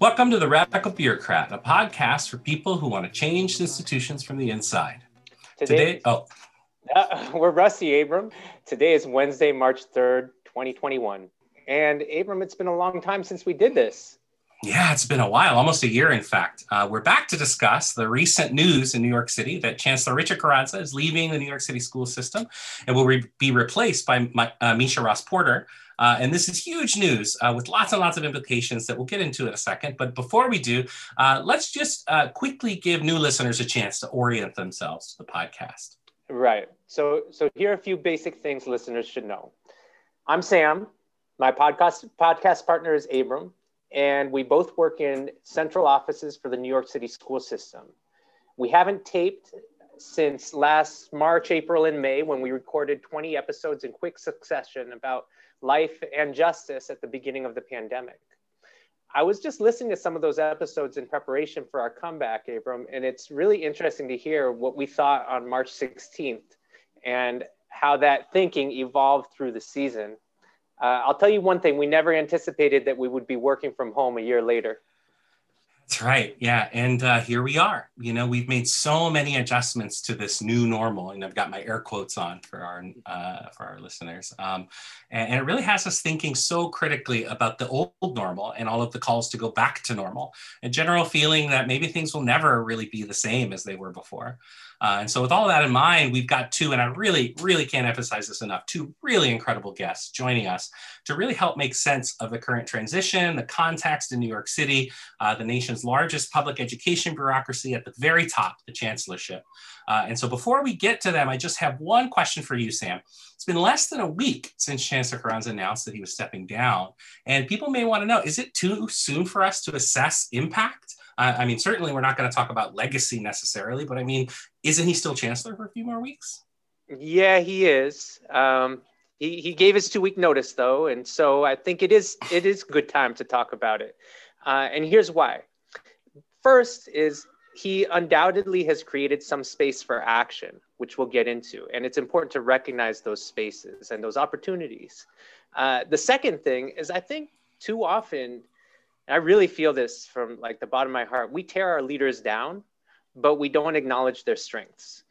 Welcome to the Radical Bureaucrat, a podcast for people who want to change institutions from the inside. Today, Today oh. Uh, we're Rusty Abram. Today is Wednesday, March 3rd, 2021. And Abram, it's been a long time since we did this. Yeah, it's been a while, almost a year, in fact. Uh, we're back to discuss the recent news in New York City that Chancellor Richard Carranza is leaving the New York City school system and will re- be replaced by my, uh, Meisha Ross Porter, uh, and this is huge news uh, with lots and lots of implications that we'll get into in a second. But before we do, uh, let's just uh, quickly give new listeners a chance to orient themselves to the podcast. Right. So, so here are a few basic things listeners should know. I'm Sam. My podcast podcast partner is Abram, and we both work in central offices for the New York City school system. We haven't taped since last March, April, and May when we recorded 20 episodes in quick succession about life and justice at the beginning of the pandemic. I was just listening to some of those episodes in preparation for our comeback, Abram, and it's really interesting to hear what we thought on March 16th and how that thinking evolved through the season. Uh, I'll tell you one thing we never anticipated that we would be working from home a year later. That's right. Yeah. And uh, here we are. You know, we've made so many adjustments to this new normal, and I've got my air quotes on for our uh, for our listeners. Um, and, and, it really has us thinking so critically about the old normal and all of the calls to go back to normal. A general feeling that maybe things will never really be the same as they were before. Uh, and so, with all that in mind, we've got two, and I really, really can't emphasize this enough, two really incredible guests joining us to really help make sense of the current transition, the context in New York City, uh, the nation's largest public education bureaucracy at the very top, the chancellorship. Uh, and so, before we get to them, I just have one question for you, Sam. It's been less than a week since Chancellor Carranza announced that he was stepping down. And people may want to know is it too soon for us to assess impact? I mean, certainly we're not going to talk about legacy necessarily, but I mean, isn't he still chancellor for a few more weeks? Yeah, he is. Um, he, he gave his two week notice though, and so I think it is it is good time to talk about it. Uh, and here's why. First is he undoubtedly has created some space for action, which we'll get into, and it's important to recognize those spaces and those opportunities. Uh, the second thing is I think too often and I really feel this from like the bottom of my heart. We tear our leaders down, but we don't acknowledge their strengths.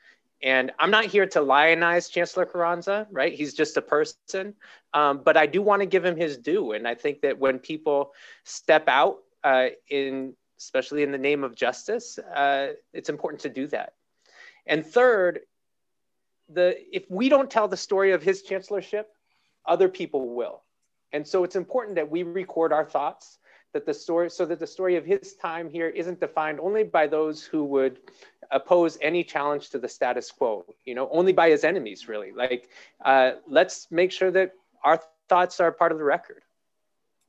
And I'm not here to lionize Chancellor Carranza, right? He's just a person. Um, but I do want to give him his due. And I think that when people step out uh, in, especially in the name of justice, uh, it's important to do that. And third, the if we don't tell the story of his chancellorship, other people will. And so it's important that we record our thoughts that the story so that the story of his time here isn't defined only by those who would oppose any challenge to the status quo you know only by his enemies really. Like uh, let's make sure that our thoughts are part of the record.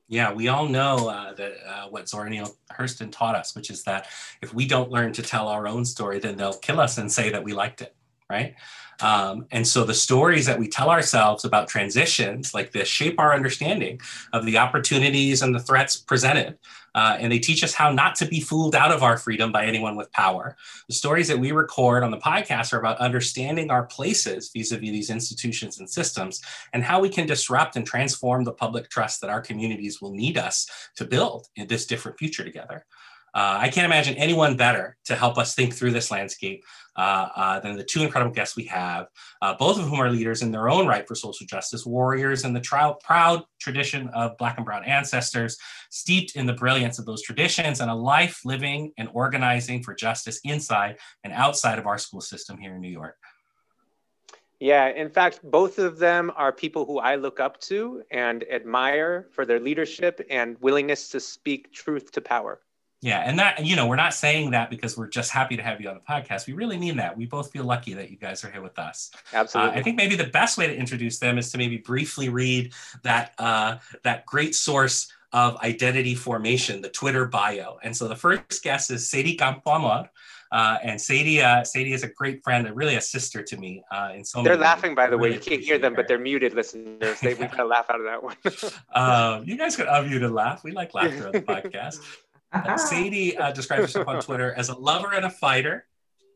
Yeah, we all know uh, that uh, what Zora Neale Hurston taught us, which is that if we don't learn to tell our own story, then they'll kill us and say that we liked it, right? Um, and so the stories that we tell ourselves about transitions like this shape our understanding of the opportunities and the threats presented. Uh, and they teach us how not to be fooled out of our freedom by anyone with power. The stories that we record on the podcast are about understanding our places vis a vis these institutions and systems and how we can disrupt and transform the public trust that our communities will need us to build in this different future together. Uh, I can't imagine anyone better to help us think through this landscape uh, uh, than the two incredible guests we have, uh, both of whom are leaders in their own right for social justice, warriors in the trial, proud tradition of Black and Brown ancestors, steeped in the brilliance of those traditions, and a life living and organizing for justice inside and outside of our school system here in New York. Yeah, in fact, both of them are people who I look up to and admire for their leadership and willingness to speak truth to power. Yeah, and that you know, we're not saying that because we're just happy to have you on the podcast. We really mean that. We both feel lucky that you guys are here with us. Absolutely. Uh, I think maybe the best way to introduce them is to maybe briefly read that uh, that great source of identity formation, the Twitter bio. And so the first guest is Sadye Campoamor. Uh, and Sadye, uh, Sadye is a great friend, and really a sister to me. Uh, in so they're laughing, ways. by the way. You can't hear them, her. but they're muted, listeners. They we kind of laugh out of that one. um, you guys can unmute and laugh. We like laughter on the podcast. Uh, Sadye uh, describes herself on Twitter as a lover and a fighter.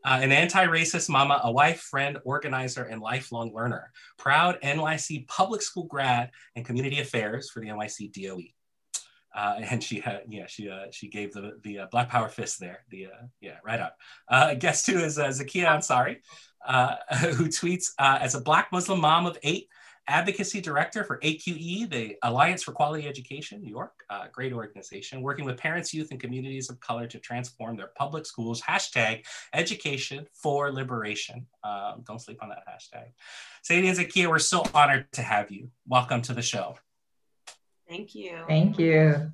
Uh, an anti-racist mama, a wife, friend, organizer, and lifelong learner. Proud NYC public school grad and community affairs for the NYC DOE. Uh, and she had, yeah, she uh, she gave the the uh, Black Power fist there. The uh, yeah, right up. Guest two is Zakiyah Ansari, who tweets as a Black Muslim mom of eight, advocacy director for AQE, the Alliance for Quality Education, New York, uh, great organization, working with parents, youth, and communities of color to transform their public schools. Hashtag education for liberation. Um, don't sleep on that hashtag. Sadye and Zakiyah, we're so honored to have you. Welcome to the show. Thank you. Thank you.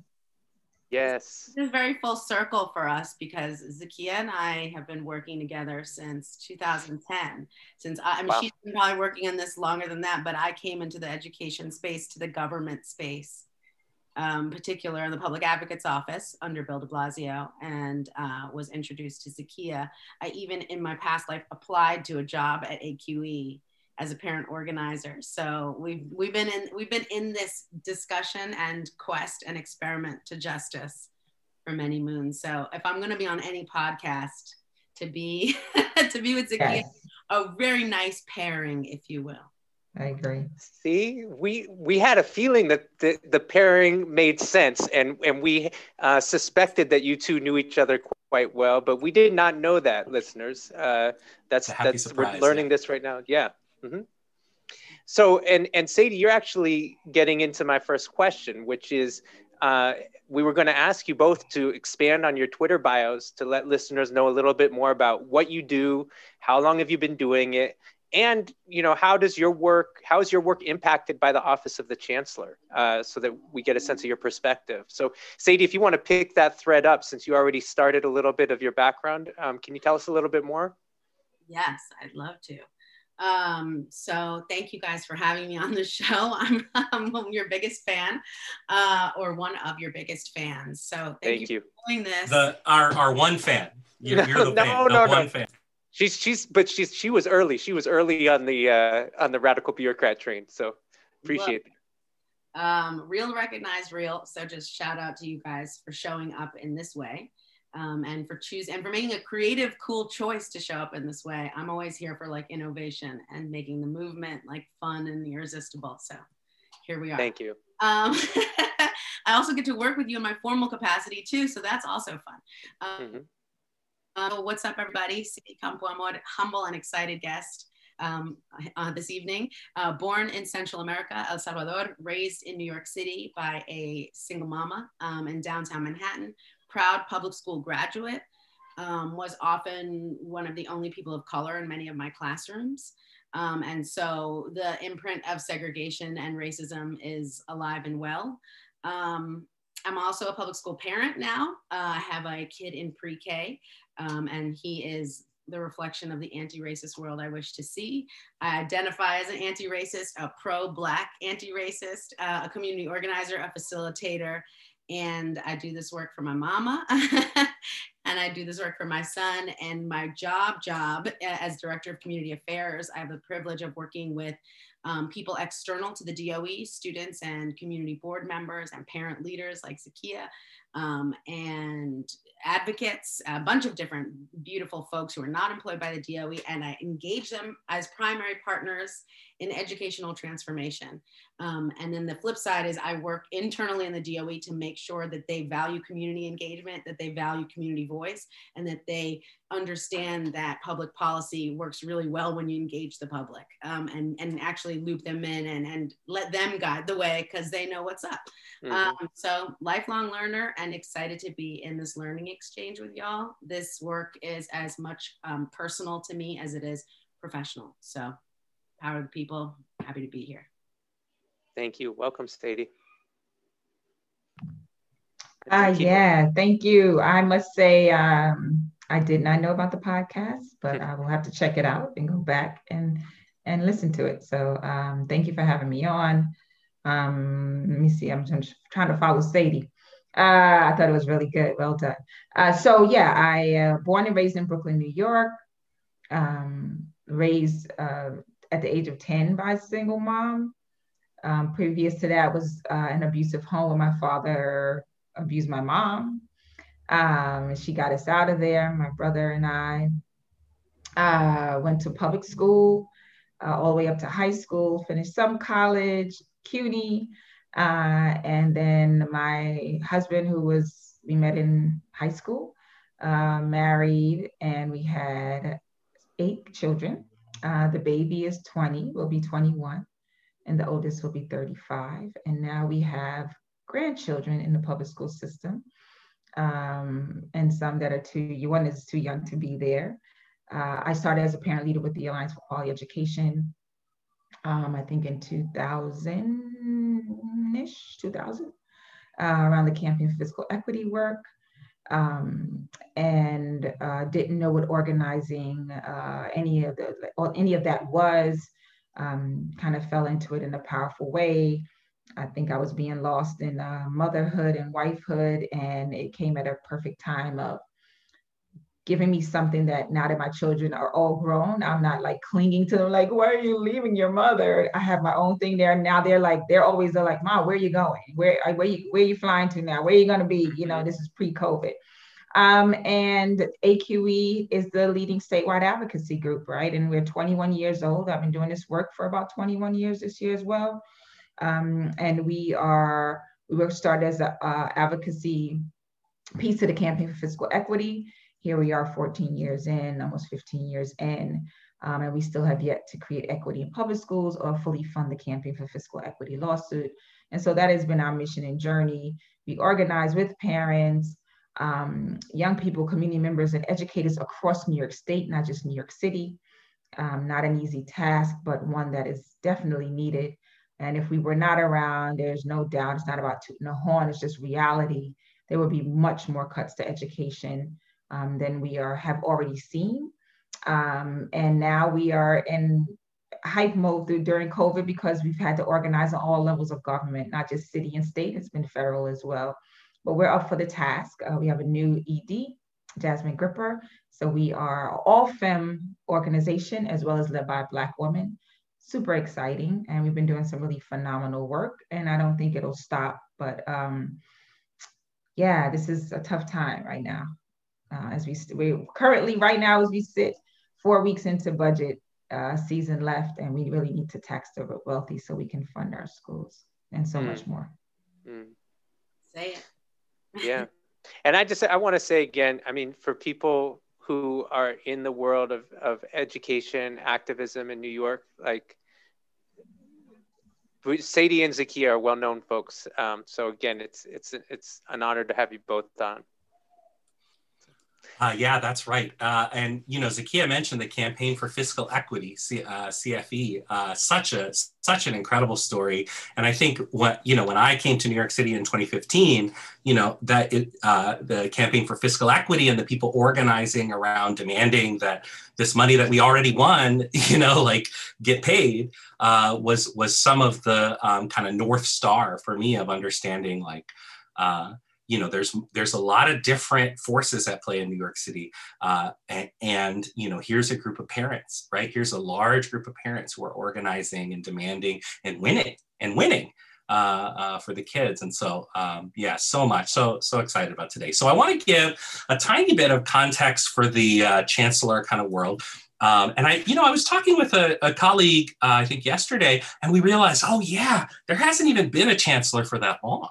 Yes. This is very full circle for us because Zakiyah and I have been working together since 2010. Since I, I mean, wow. she's been probably working on this longer than that, but I came into the education space to the government space, um, particular in the public advocate's office under Bill de Blasio, and uh, was introduced to Zakiyah. I even in my past life applied to a job at AQE as a parent organizer. So we've we've been in we've been in this discussion and quest and experiment to justice for many moons. So if I'm going to be on any podcast, to be to be with Zakiyah, yes. a very nice pairing, if you will. I agree. See, we we had a feeling that the, the pairing made sense, and and we uh, suspected that you two knew each other quite well, but we did not know that, listeners. Uh, that's that's surprise, we're learning yeah. this right now. Yeah. Mm-hmm. So, and and Sadye, you're actually getting into my first question, which is, uh, we were going to ask you both to expand on your Twitter bios to let listeners know a little bit more about what you do, how long have you been doing it, and you know how does your work, how is your work impacted by the Office of the Chancellor, uh, so that we get a sense of your perspective. So, Sadye, if you want to pick that thread up, since you already started a little bit of your background, um, can you tell us a little bit more? Yes, I'd love to. Um, so thank you guys for having me on the show. I'm, I'm your biggest fan, uh, or one of your biggest fans. So thank, thank you, you, for doing this. The our our one fan. You're, you're the no, fan. No, the no, one fan. She's she's but she's she was early. She was early on the uh, on the radical bureaucrat train. So appreciate it. Um, real recognize real. So just shout out to you guys for showing up in this way um, and for choosing and for making a creative, cool choice to show up in this way. I'm always here for like innovation and making the movement like fun and irresistible. So here we are. Thank you. Um, I also get to work with you in my formal capacity too, so that's also fun. Um, mm-hmm. uh, what's up, everybody? Campoamor, humble and excited guest. Um, uh, this evening. Uh, born in Central America, El Salvador, raised in New York City by a single mama um, in downtown Manhattan, proud public school graduate, um, was often one of the only people of color in many of my classrooms. Um, and so the imprint of segregation and racism is alive and well. Um, I'm also a public school parent now. Uh, I have a kid in pre K, um, and he is the reflection of the anti racist world I wish to see. I identify as an anti racist, a pro Black anti racist, uh, a community organizer, a facilitator, and I do this work for my mama and I do this work for my son and my job job as director of community affairs I have the privilege of working with um, people external to the DOE students and community board members and parent leaders like Zakiyah um, and advocates, a bunch of different beautiful folks who are not employed by the DOE, and I engage them as primary partners in educational transformation. Um, and then the flip side is I work internally in the DOE to make sure that they value community engagement, that they value community voice, and that they understand that public policy works really well when you engage the public um, and, and actually loop them in and, and let them guide the way because they know what's up. Mm-hmm. Um, so lifelong learner and excited to be in this learning exchange with y'all. This work is as much um, personal to me as it is professional. So power of the people, happy to be here. Thank you. Welcome, Sadye. Uh, yeah, thank you. I must say, um, I did not know about the podcast, but I will have to check it out and go back and and listen to it. So um, thank you for having me on. Um, let me see. I'm trying to follow Sadye. Uh, I thought it was really good. Well done. Uh, so yeah, I uh, born and raised in Brooklyn, New York. Um, raised uh, at the age of 10 by a single mom. Um, previous to that was uh, an abusive home where my father abused my mom. Um, she got us out of there, my brother and I. Uh, went to public school all the way up to high school, finished some college, CUNY, uh, and then my husband, who was, we met in high school, uh, married, and we had eight children. Uh, the baby is 20, will be 21, and the oldest will be 35. And now we have grandchildren in the public school system, um, and some that are too, one is too young to be there. Uh, I started as a parent leader with the Alliance for Quality Education, um, I think in 2000-ish, 2000, uh, around the Campaign for Fiscal Equity work um, and uh, didn't know what organizing uh, any of the or any of that was. Um, kind of fell into it in a powerful way. I think I was being lost in uh, motherhood and wifehood, and it came at a perfect time of giving me something that now that my children are all grown, I'm not like clinging to them, like, why are you leaving your mother? I have my own thing there. Now they're like, they're always they're like, Mom, where are you going? Where, where, you, where are you flying to now? Where are you going to be? You know, this is pre-COVID. Um, and AQE is the leading statewide advocacy group, right? And we're 21 years old. I've been doing this work for about 21 years this year as well. Um, and we are, we were started as an uh, advocacy piece of the Campaign for Fiscal Equity here we are 14 years in, almost 15 years in, um, and we still have yet to create equity in public schools or fully fund the campaign for fiscal equity lawsuit. And so that has been our mission and journey. We organize with parents, um, young people, community members, and educators across New York State, not just New York City. Um, not an easy task, but one that is definitely needed. And if we were not around, there's no doubt it's not about tooting a horn, it's just reality. There would be much more cuts to education um, than we are have already seen. Um, and now we are in hype mode through, during COVID because we've had to organize on all levels of government, not just city and state, it's been federal as well. But we're up for the task. Uh, we have a new ED, Jasmine Gripper. So we are all fem organization as well as led by a Black woman. Super exciting. And we've been doing some really phenomenal work and I don't think it'll stop. But um, yeah, this is a tough time right now uh, as we, we currently right now as we sit four weeks into budget uh, season left and we really need to tax the wealthy so we can fund our schools and so mm. much more. Mm. say it. Yeah. And i just i want to say again i mean for people who are in the world of, of education activism in new york like sadye and zakiyah are well-known folks. Um, so again it's it's it's an honor to have you both on uh, yeah, that's right. Uh, and you know, Zakiyah mentioned the campaign for fiscal equity, C, uh, CFE. Uh, such a such an incredible story. And I think what you know, when I came to New York City in 2015, you know that it, uh, the campaign for fiscal equity and the people organizing around demanding that this money that we already won, you know, like get paid, uh, was was some of the um, kind of north star for me of understanding like you know there's there's a lot of different forces at play in new york city uh, and, and, you know here's a group of parents right? Here's a large group of parents who are organizing and demanding and winning and winning uh, uh, for the kids. And so um, yeah so much so so excited about today. So i want to give a tiny bit of context for the uh, chancellor kind of world. Um, and I, you know, I was talking with a, a colleague, uh, I think yesterday, and we realized, oh yeah, there hasn't even been a chancellor for that long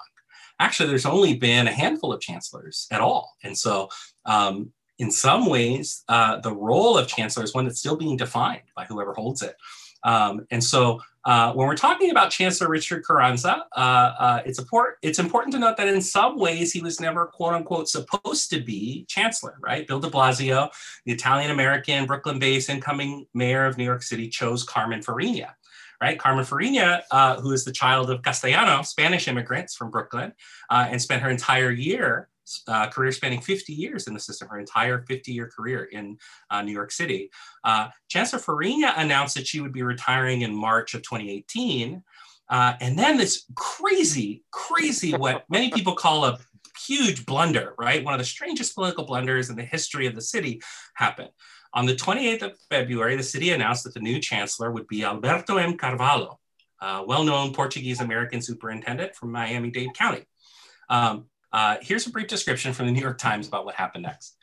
actually there's only been a handful of chancellors at all. And so um, in some ways, uh, the role of chancellor is one that's still being defined by whoever holds it. Um, and so uh, when we're talking about Chancellor Richard Carranza, uh, uh, it's, important, it's important to note that in some ways he was never quote unquote supposed to be chancellor, right? Bill de Blasio, the Italian American, Brooklyn based incoming mayor of New York City, chose Carmen Farina right? Carmen Farina, uh, who is the child of Castellano, Spanish immigrants from Brooklyn, uh, and spent her entire year, uh, career spanning 50 years in the system, her entire 50 year career in uh, New York City. Uh, Chancellor Farina announced that she would be retiring in March of 2018. Uh, and then this crazy, crazy, what many people call a huge blunder, right? One of the strangest political blunders in the history of the city happened. On the 28th of February, the city announced that the new chancellor would be Alberto M. Carvalho, a well-known Portuguese-American superintendent from Miami-Dade County. Um, uh, here's a brief description from the New York Times about what happened next.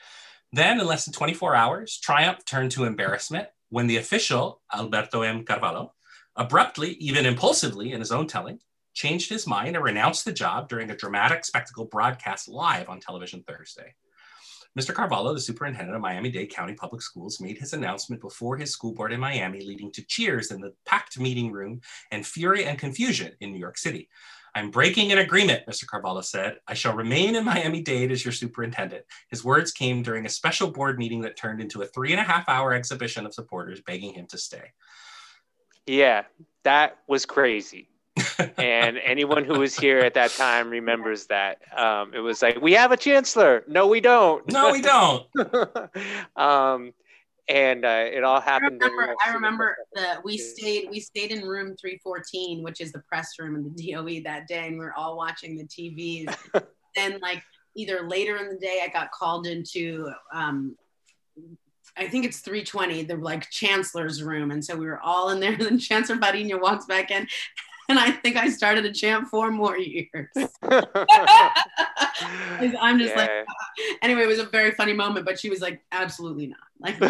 Then, in less than 24 hours, triumph turned to embarrassment when the official, Alberto M. Carvalho, abruptly, even impulsively in his own telling, changed his mind and renounced the job during a dramatic spectacle broadcast live on television Thursday. Mr. Carvalho, the superintendent of Miami-Dade County Public Schools, made his announcement before his school board in Miami, leading to cheers in the packed meeting room and fury and confusion in New York City. I'm breaking an agreement, Mr. Carvalho said. I shall remain in Miami-Dade as your superintendent. His words came during a special board meeting that turned into a three and a half hour exhibition of supporters begging him to stay. Yeah, that was crazy. And anyone who was here at that time remembers that. Um, it was like, we have a chancellor. No, we don't. No, we don't. um, and uh, it all happened. I remember, I remember that we stayed we stayed in room 314, which is the press room in the DOE that day, and we are all watching the TVs. then, like either later in the day, I got called into. Um, I think it's 320, the like chancellor's room. And so we were all in there. And then Chancellor Fariña walks back in and I think I started a chant four more years. I'm just yeah. like, anyway, it was a very funny moment, but she was like, absolutely not. Like, no,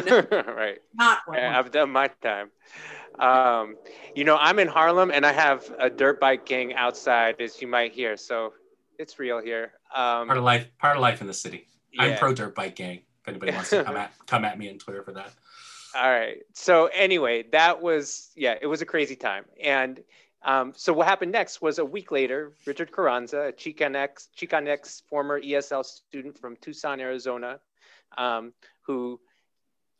right. Not yeah, I've done my time. Um, you know, I'm in Harlem and I have a dirt bike gang outside, as you might hear. So it's real here. Um, part of life, part of life in the city. Yeah. I'm pro dirt bike gang. If anybody wants to come at come at me on Twitter for that. All right. So anyway, that was yeah, it was a crazy time, and um, so what happened next was a week later, Richard Carranza, a Chicanx, Chicanx former ESL student from Tucson, Arizona, um, who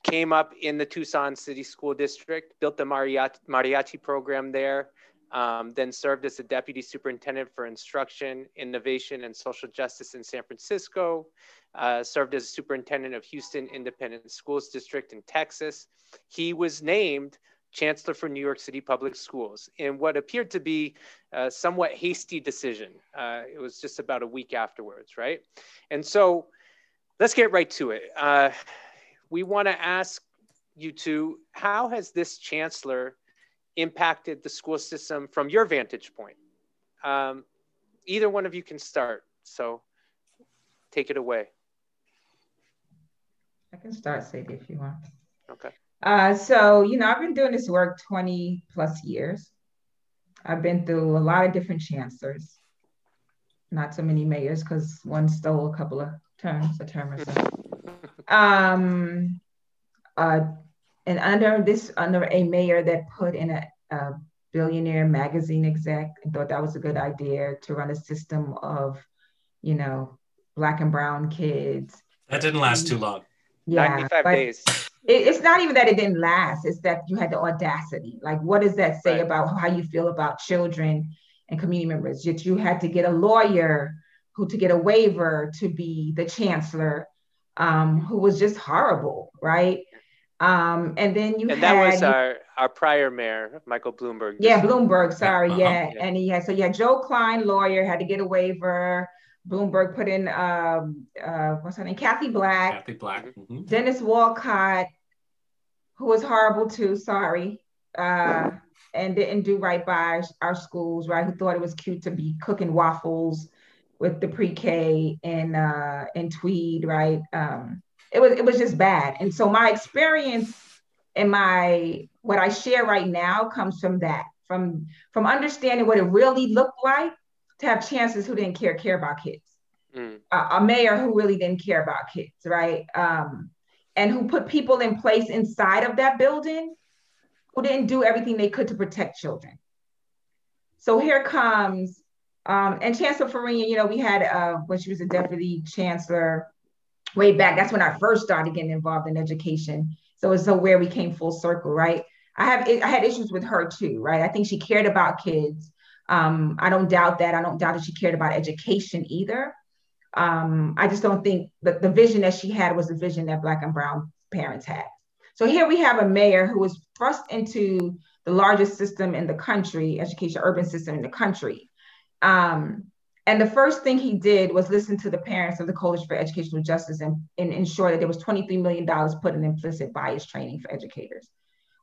came up in the Tucson City School District, built the mariachi, mariachi program there, um, then served as the deputy superintendent for instruction, innovation, and social justice in San Francisco, uh, served as superintendent of Houston Independent Schools District in Texas. He was named chancellor for New York City Public Schools in what appeared to be a somewhat hasty decision. Uh, it was just about a week afterwards, right? And so let's get right to it. Uh, we want to ask you two how has this chancellor impacted the school system from your vantage point? Um, either one of you can start. So take it away. I can start, Sadye, if you want. Okay. Uh, so, you know, I've been doing this work 20 plus years. I've been through a lot of different chancellors, not so many mayors because one stole a couple of terms, a term or so. Um, uh, and under this, under a mayor that put in a, a billionaire magazine exec and thought that was a good idea to run a system of, you know, black and brown kids. That didn't last too long. Yeah, 95 days it, it's not even that it didn't last it's that you had the audacity. Like what does that say right. about how you feel about children and community members? That you had to get a lawyer who to get a waiver to be the chancellor um, who was just horrible right? Um, and then you and had, that was our our prior mayor michael bloomberg yeah bloomberg sorry uh-huh. yeah. yeah. And he had so you had joel klein lawyer had to get a waiver Bloomberg put in um, uh, what's her name? Cathie Black. Cathie Black. Mm-hmm. Dennis Walcott, who was horrible too. Sorry, uh, and didn't do right by our schools. Right, who thought it was cute to be cooking waffles with the pre-K and uh, in Tweed. Right. Um, it was it was just bad. And so my experience and my what I share right now comes from that, from from understanding what it really looked like to have chances who didn't care care about kids. Mm. Uh, a mayor who really didn't care about kids, right? Um, and who put people in place inside of that building who didn't do everything they could to protect children. So here comes, um, and Chancellor Farina, you know, we had uh, when she was a deputy chancellor way back. That's when I first started getting involved in education. So it's so where we came full circle, right? I have I had issues with her too, right? I think she cared about kids. Um, I don't doubt that. I don't doubt that she cared about education either. Um, I just don't think that the vision that she had was the vision that Black and Brown parents had. So here we have a mayor who was thrust into the largest system in the country, education urban system in the country. Um, And the first thing he did was listen to the parents of the Coalition for Educational Justice and, and ensure that there was $23 million put in implicit bias training for educators.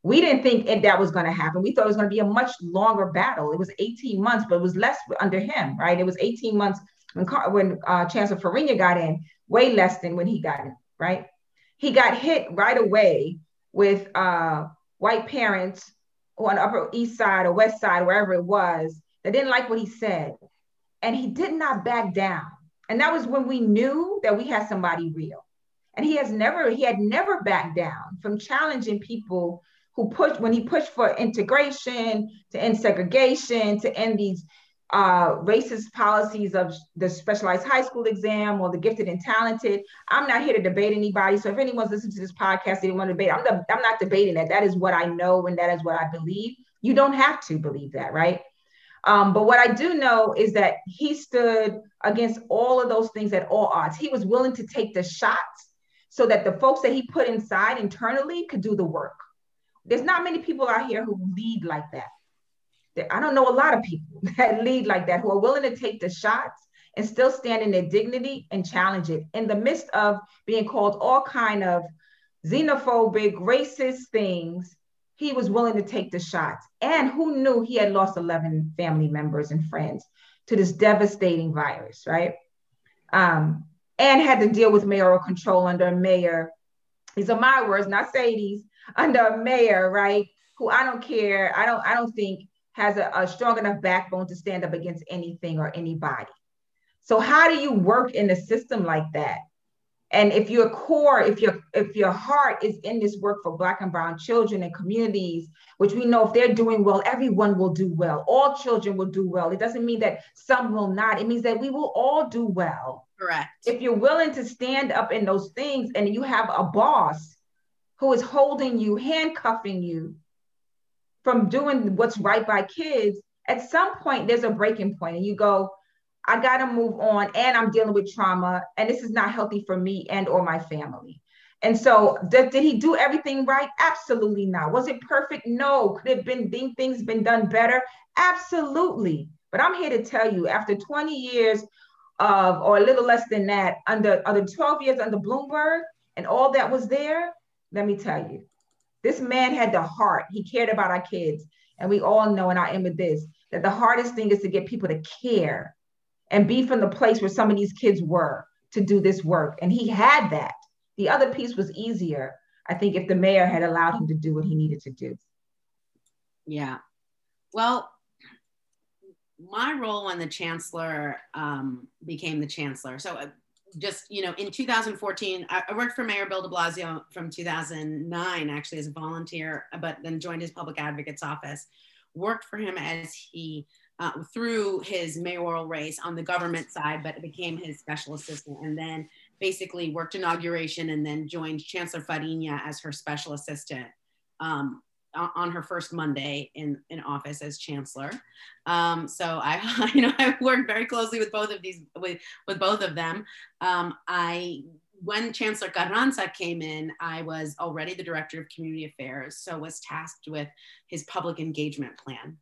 We didn't think that was going to happen. We thought it was going to be a much longer battle. It was 18 months, but it was less under him, right? It was 18 months when, when uh, Chancellor Fariña got in, way less than when he got in, right? He got hit right away with uh, white parents on the Upper East Side or West Side, wherever it was, that didn't like what he said. And he did not back down. And that was when we knew that we had somebody real. And he has never, he had never backed down from challenging people who pushed, when he pushed for integration, to end segregation, to end these uh, racist policies of the specialized high school exam or the gifted and talented. I'm not here to debate anybody. So if anyone's listening to this podcast, they want to debate, I'm, the, I'm not debating that. That is what I know and that is what I believe. You don't have to believe that, right? Um, but what I do know is that he stood against all of those things at all odds. He was willing to take the shots so that the folks that he put inside internally could do the work. There's not many people out here who lead like that. I don't know a lot of people that lead like that who are willing to take the shots and still stand in their dignity and challenge it in the midst of being called all kind of xenophobic, racist things. He was willing to take the shots. And who knew he had lost 11 family members and friends to this devastating virus, right? Um, and had to deal with mayoral control under a mayor. These are my words, not Sadie's, under a mayor, right? Who I don't care. I don't, I don't think has a, a strong enough backbone to stand up against anything or anybody. So how do you work in a system like that? And if your core, if your if your heart is in this work for Black and Brown children and communities, which we know if they're doing well, everyone will do well. All children will do well. It doesn't mean that some will not. It means that we will all do well. Correct. If you're willing to stand up in those things and you have a boss who is holding you, handcuffing you, from doing what's right by kids, at some point there's a breaking point and you go, I got to move on and I'm dealing with trauma and this is not healthy for me and or my family. And so did, did he do everything right? Absolutely not. Was it perfect? No. Could have been things been done better? Absolutely. But I'm here to tell you after 20 years of or a little less than that under under 12 years under Bloomberg and all that was there, let me tell you, this man had the heart. He cared about our kids. And we all know, and I end with this, that the hardest thing is to get people to care and be from the place where some of these kids were to do this work. And he had that. The other piece was easier, I think, if the mayor had allowed him to do what he needed to do. Yeah. Well, my role when the chancellor um, became the chancellor. So uh, just you know in 2014 I, worked for mayor bill de blasio from 2009 actually as a volunteer but then joined his public advocate's office. Worked for him as he uh, through his mayoral race on the government side but became his special assistant and then basically worked inauguration and then joined chancellor Fariña as her special assistant. Um, on her first Monday in, in office as chancellor. Um, so I, you know, I worked very closely with both of these, with, with both of them. Um, I, when Chancellor Carranza came in, I was already the director of community affairs, so was tasked with his public engagement plan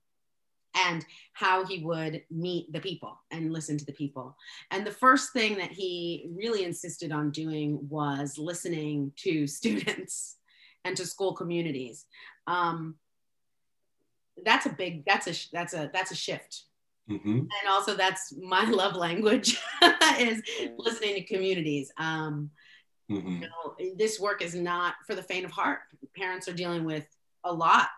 and how he would meet the people and listen to the people. And the first thing that he really insisted on doing was listening to students and to school communities. Um, that's a big that's a that's a that's a shift. Mm-hmm. and also that's my love language is listening to communities. Um, mm-hmm. you know, this work is not for the faint of heart. Parents are dealing with a lot.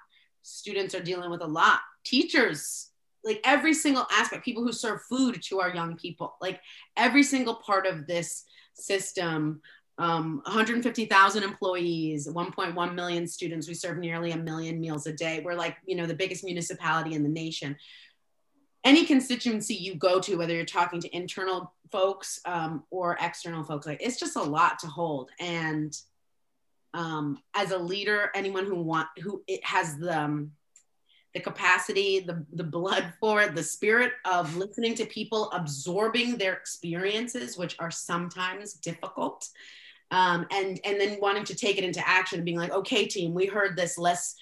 Students are dealing with a lot. Teachers like every single aspect people who serve food to our young people like every single part of this system um, 150,000 employees, 1.1 million students. We serve nearly a million meals a day. We're like, you know, the biggest municipality in the nation. Any constituency you go to, whether you're talking to internal folks um, or external folks, like it's just a lot to hold. And um, as a leader, anyone who want who it has the um, the capacity, the, the blood for it, the spirit of listening to people, absorbing their experiences, which are sometimes difficult, um, and and then wanting to take it into action and being like okay team we heard this. Let's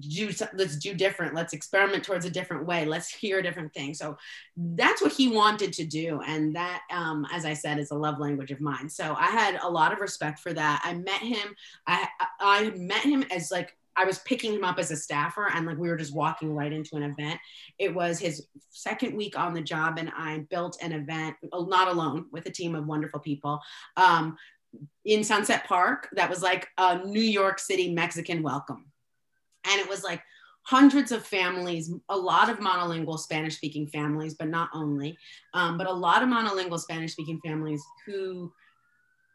do let's do different. Let's experiment towards a different way. Let's hear different thing. So that's what he wanted to do. And that um, as i said is a love language of mine. So i had a lot of respect for that. I met him. I i met him as like I was picking him up as a staffer and like we were just walking right into an event. It was his second week on the job and I built an event, not alone, with a team of wonderful people. Um, in Sunset Park that was like a New York City Mexican welcome and it was like hundreds of families, a lot of monolingual Spanish speaking families, but not only, um, but a lot of monolingual Spanish speaking families who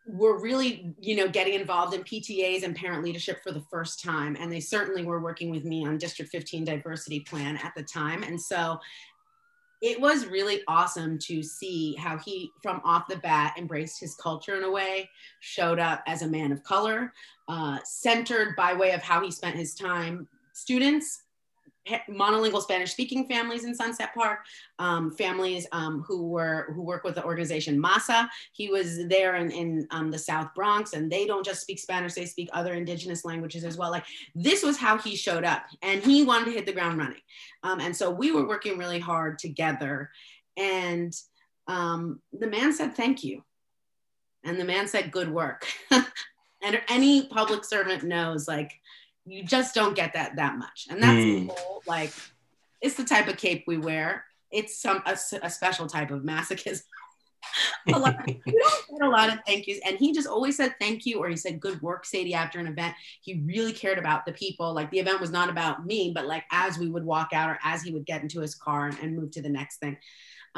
were really, you know, getting involved in PTAs and parent leadership for the first time. And they certainly were working with me on District 15 diversity plan at the time. And so it was really awesome to see how he, from off the bat, embraced his culture in a way, showed up as a man of color, uh, centered by way of how he spent his time. Students, monolingual Spanish speaking families in Sunset Park, um, families um, who were who work with the organization MASA. He was there in, in um, the South Bronx, and they don't just speak Spanish; they speak other indigenous languages as well. Like this was how he showed up, and he wanted to hit the ground running. Um, and so we were working really hard together, and um, the man said thank you, and the man said good work. and any public servant knows like you just don't get that that much. And that's mm. whole, like it's the type of cape we wear. It's some a, a special type of masochism. A lot, we don't get a lot of thank yous. And he just always said thank you or he said good work sadye after an event. He really cared about the people. Like the event was not about me but like as we would walk out or as he would get into his car and, and move to the next thing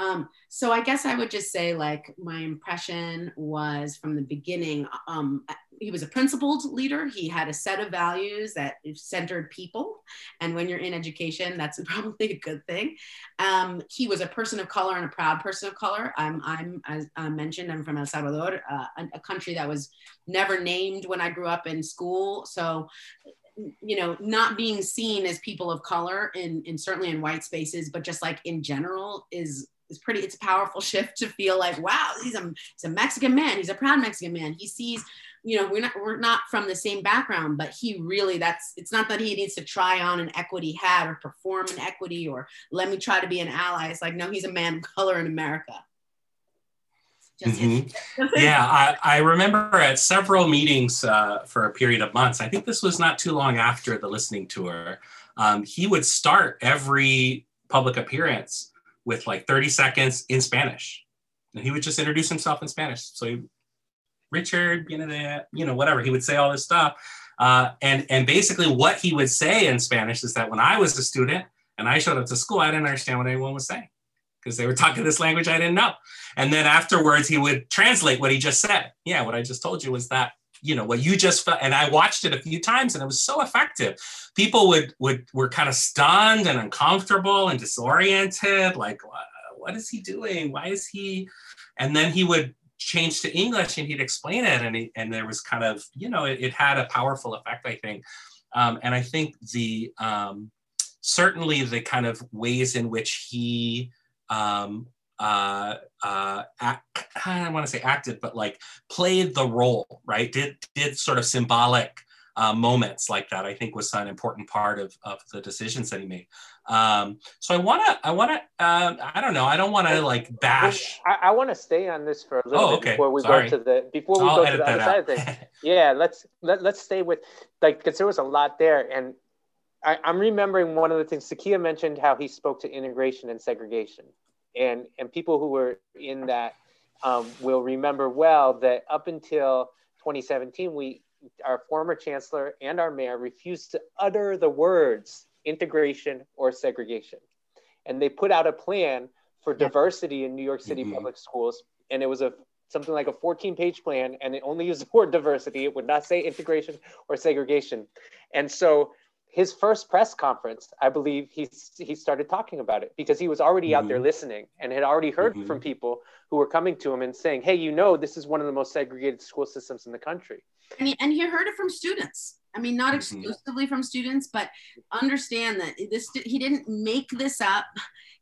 um, so I guess I would just say like my impression was from the beginning, um, he was a principled leader. He had a set of values that centered people. And when you're in education, that's probably a good thing. Um, he was a person of color and a proud person of color. I'm, I'm as I mentioned, I'm from El Salvador, uh, a, a country that was never named when I grew up in school. So you know not being seen as people of color in, in certainly in white spaces but just like in general is it's pretty it's a powerful shift to feel like wow he's a, he's a mexican man. He's a proud mexican man. He sees you know we're not we're not from the same background but he really that's it's not that he needs to try on an equity hat or perform an equity or let me try to be an ally. It's like no he's a man of color in america. Mm-hmm. yeah I, I, remember at several meetings uh, for a period of months i think this was not too long after the listening tour um, he would start every public appearance with like 30 seconds in Spanish. And he would just introduce himself in Spanish. So he, Richard, you know, you know, whatever, he would say all this stuff. Uh, and, and basically what he would say in Spanish is that when I was a student and I showed up to school, I didn't understand what anyone was saying because they were talking this language I didn't know. And then afterwards, he would translate what he just said. Yeah, what I just told you was that you know what you just felt and i watched it a few times and it was so effective. People would would were kind of stunned and uncomfortable and disoriented like what, is he doing? Why is he? And then he would change to english and he'd explain it and he, and there was kind of you know it, it had a powerful effect i think. Um, and i think the um, certainly the kind of ways in which he um, uh, uh, act, I don't want to say acted, but like played the role, right? Did did sort of symbolic uh, moments like that. I think was an important part of, of the decisions that he made. Um, so I want to, I want to, uh, I don't know, I don't want to like bash. I, I want to stay on this for a little oh, bit okay. before we Sorry. go to the before we I'll go to the other out. side of things. yeah, let's let, let's stay with like because there was a lot there, and I, I'm remembering one of the things Zakiyah mentioned how he spoke to integration and segregation and and people who were in that um, will remember well that up until 2017, we our former chancellor and our mayor refused to utter the words integration or segregation, and they put out a plan for diversity in New York City mm-hmm. public schools, and it was a something like a 14 page plan and it only used the word diversity. It would not say integration or segregation. And so his first press conference, I believe he he started talking about it because he was already mm-hmm. out there mm-hmm. listening and had already heard mm-hmm. from people who were coming to him and saying, "Hey, you know, this is one of the most segregated school systems in the country." And he, and he heard it from students. I mean, not mm-hmm. exclusively from students, but understand that this he didn't make this up.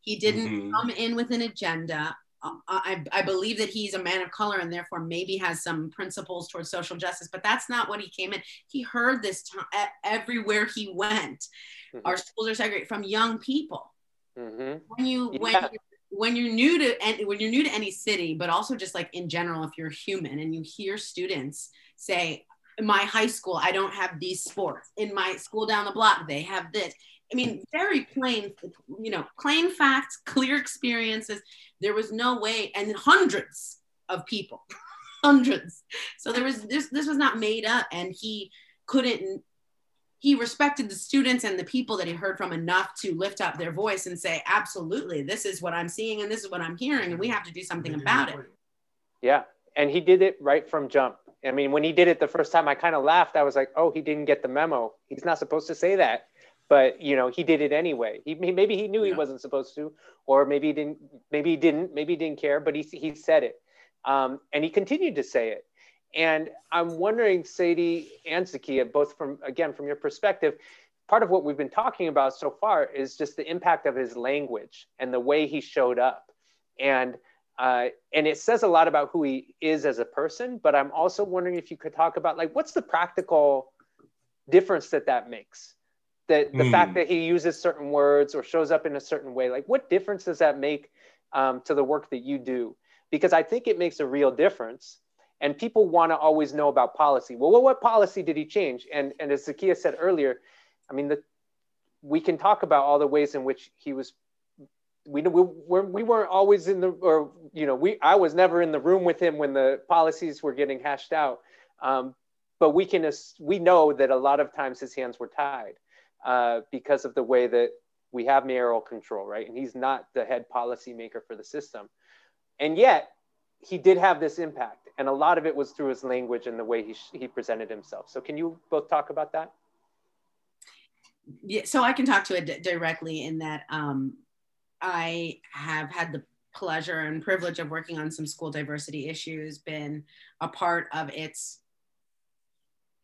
He didn't mm-hmm. come in with an agenda. I, I believe that he's a man of color and therefore maybe has some principles towards social justice, but that's not what he came in. He heard this t- everywhere he went. Mm-hmm. Our schools are segregated from young people. Mm-hmm. When you yeah. when you, when you're new to and when you're new to any city, but also just like in general, if you're human and you hear students say, "In my high school, I don't have these sports. In my school down the block, they have this." I mean, very plain, you know, plain facts, clear experiences. There was no way, and hundreds of people, hundreds. So there was this. This was not made up, and he couldn't. He respected the students and the people that he heard from enough to lift up their voice and say, "Absolutely, this is what I'm seeing, and this is what I'm hearing, and we have to do something about it." Yeah, and he did it right from jump. I mean, when he did it the first time, I kind of laughed. I was like, "Oh, he didn't get the memo. He's not supposed to say that." But you know he did it anyway. He maybe he knew yeah. he wasn't supposed to or maybe he didn't maybe he didn't maybe he didn't care but he, he said it. Um, and he continued to say it. And i'm wondering sadye and zakiyah both from again from your perspective part of what we've been talking about so far is just the impact of his language and the way he showed up. And uh, and it says a lot about who he is as a person but i'm also wondering if you could talk about like what's the practical difference that that makes that the mm. fact that he uses certain words or shows up in a certain way like what difference does that make um, to the work that you do? Because i think it makes a real difference and people want to always know about policy. Well what policy did he change? And and as zakiyah said earlier i mean the, we can talk about all the ways in which he was we, we, we're, we weren't always in the or you know we i was never in the room with him when the policies were getting hashed out. Um, but we can we know that a lot of times his hands were tied uh, because of the way that we have mayoral control, right? And he's not the head policymaker for the system. And yet, he did have this impact. And a lot of it was through his language and the way he, he presented himself. So, can you both talk about that? Yeah, so I can talk to it directly in that um, I have had the pleasure and privilege of working on some school diversity issues, been a part of its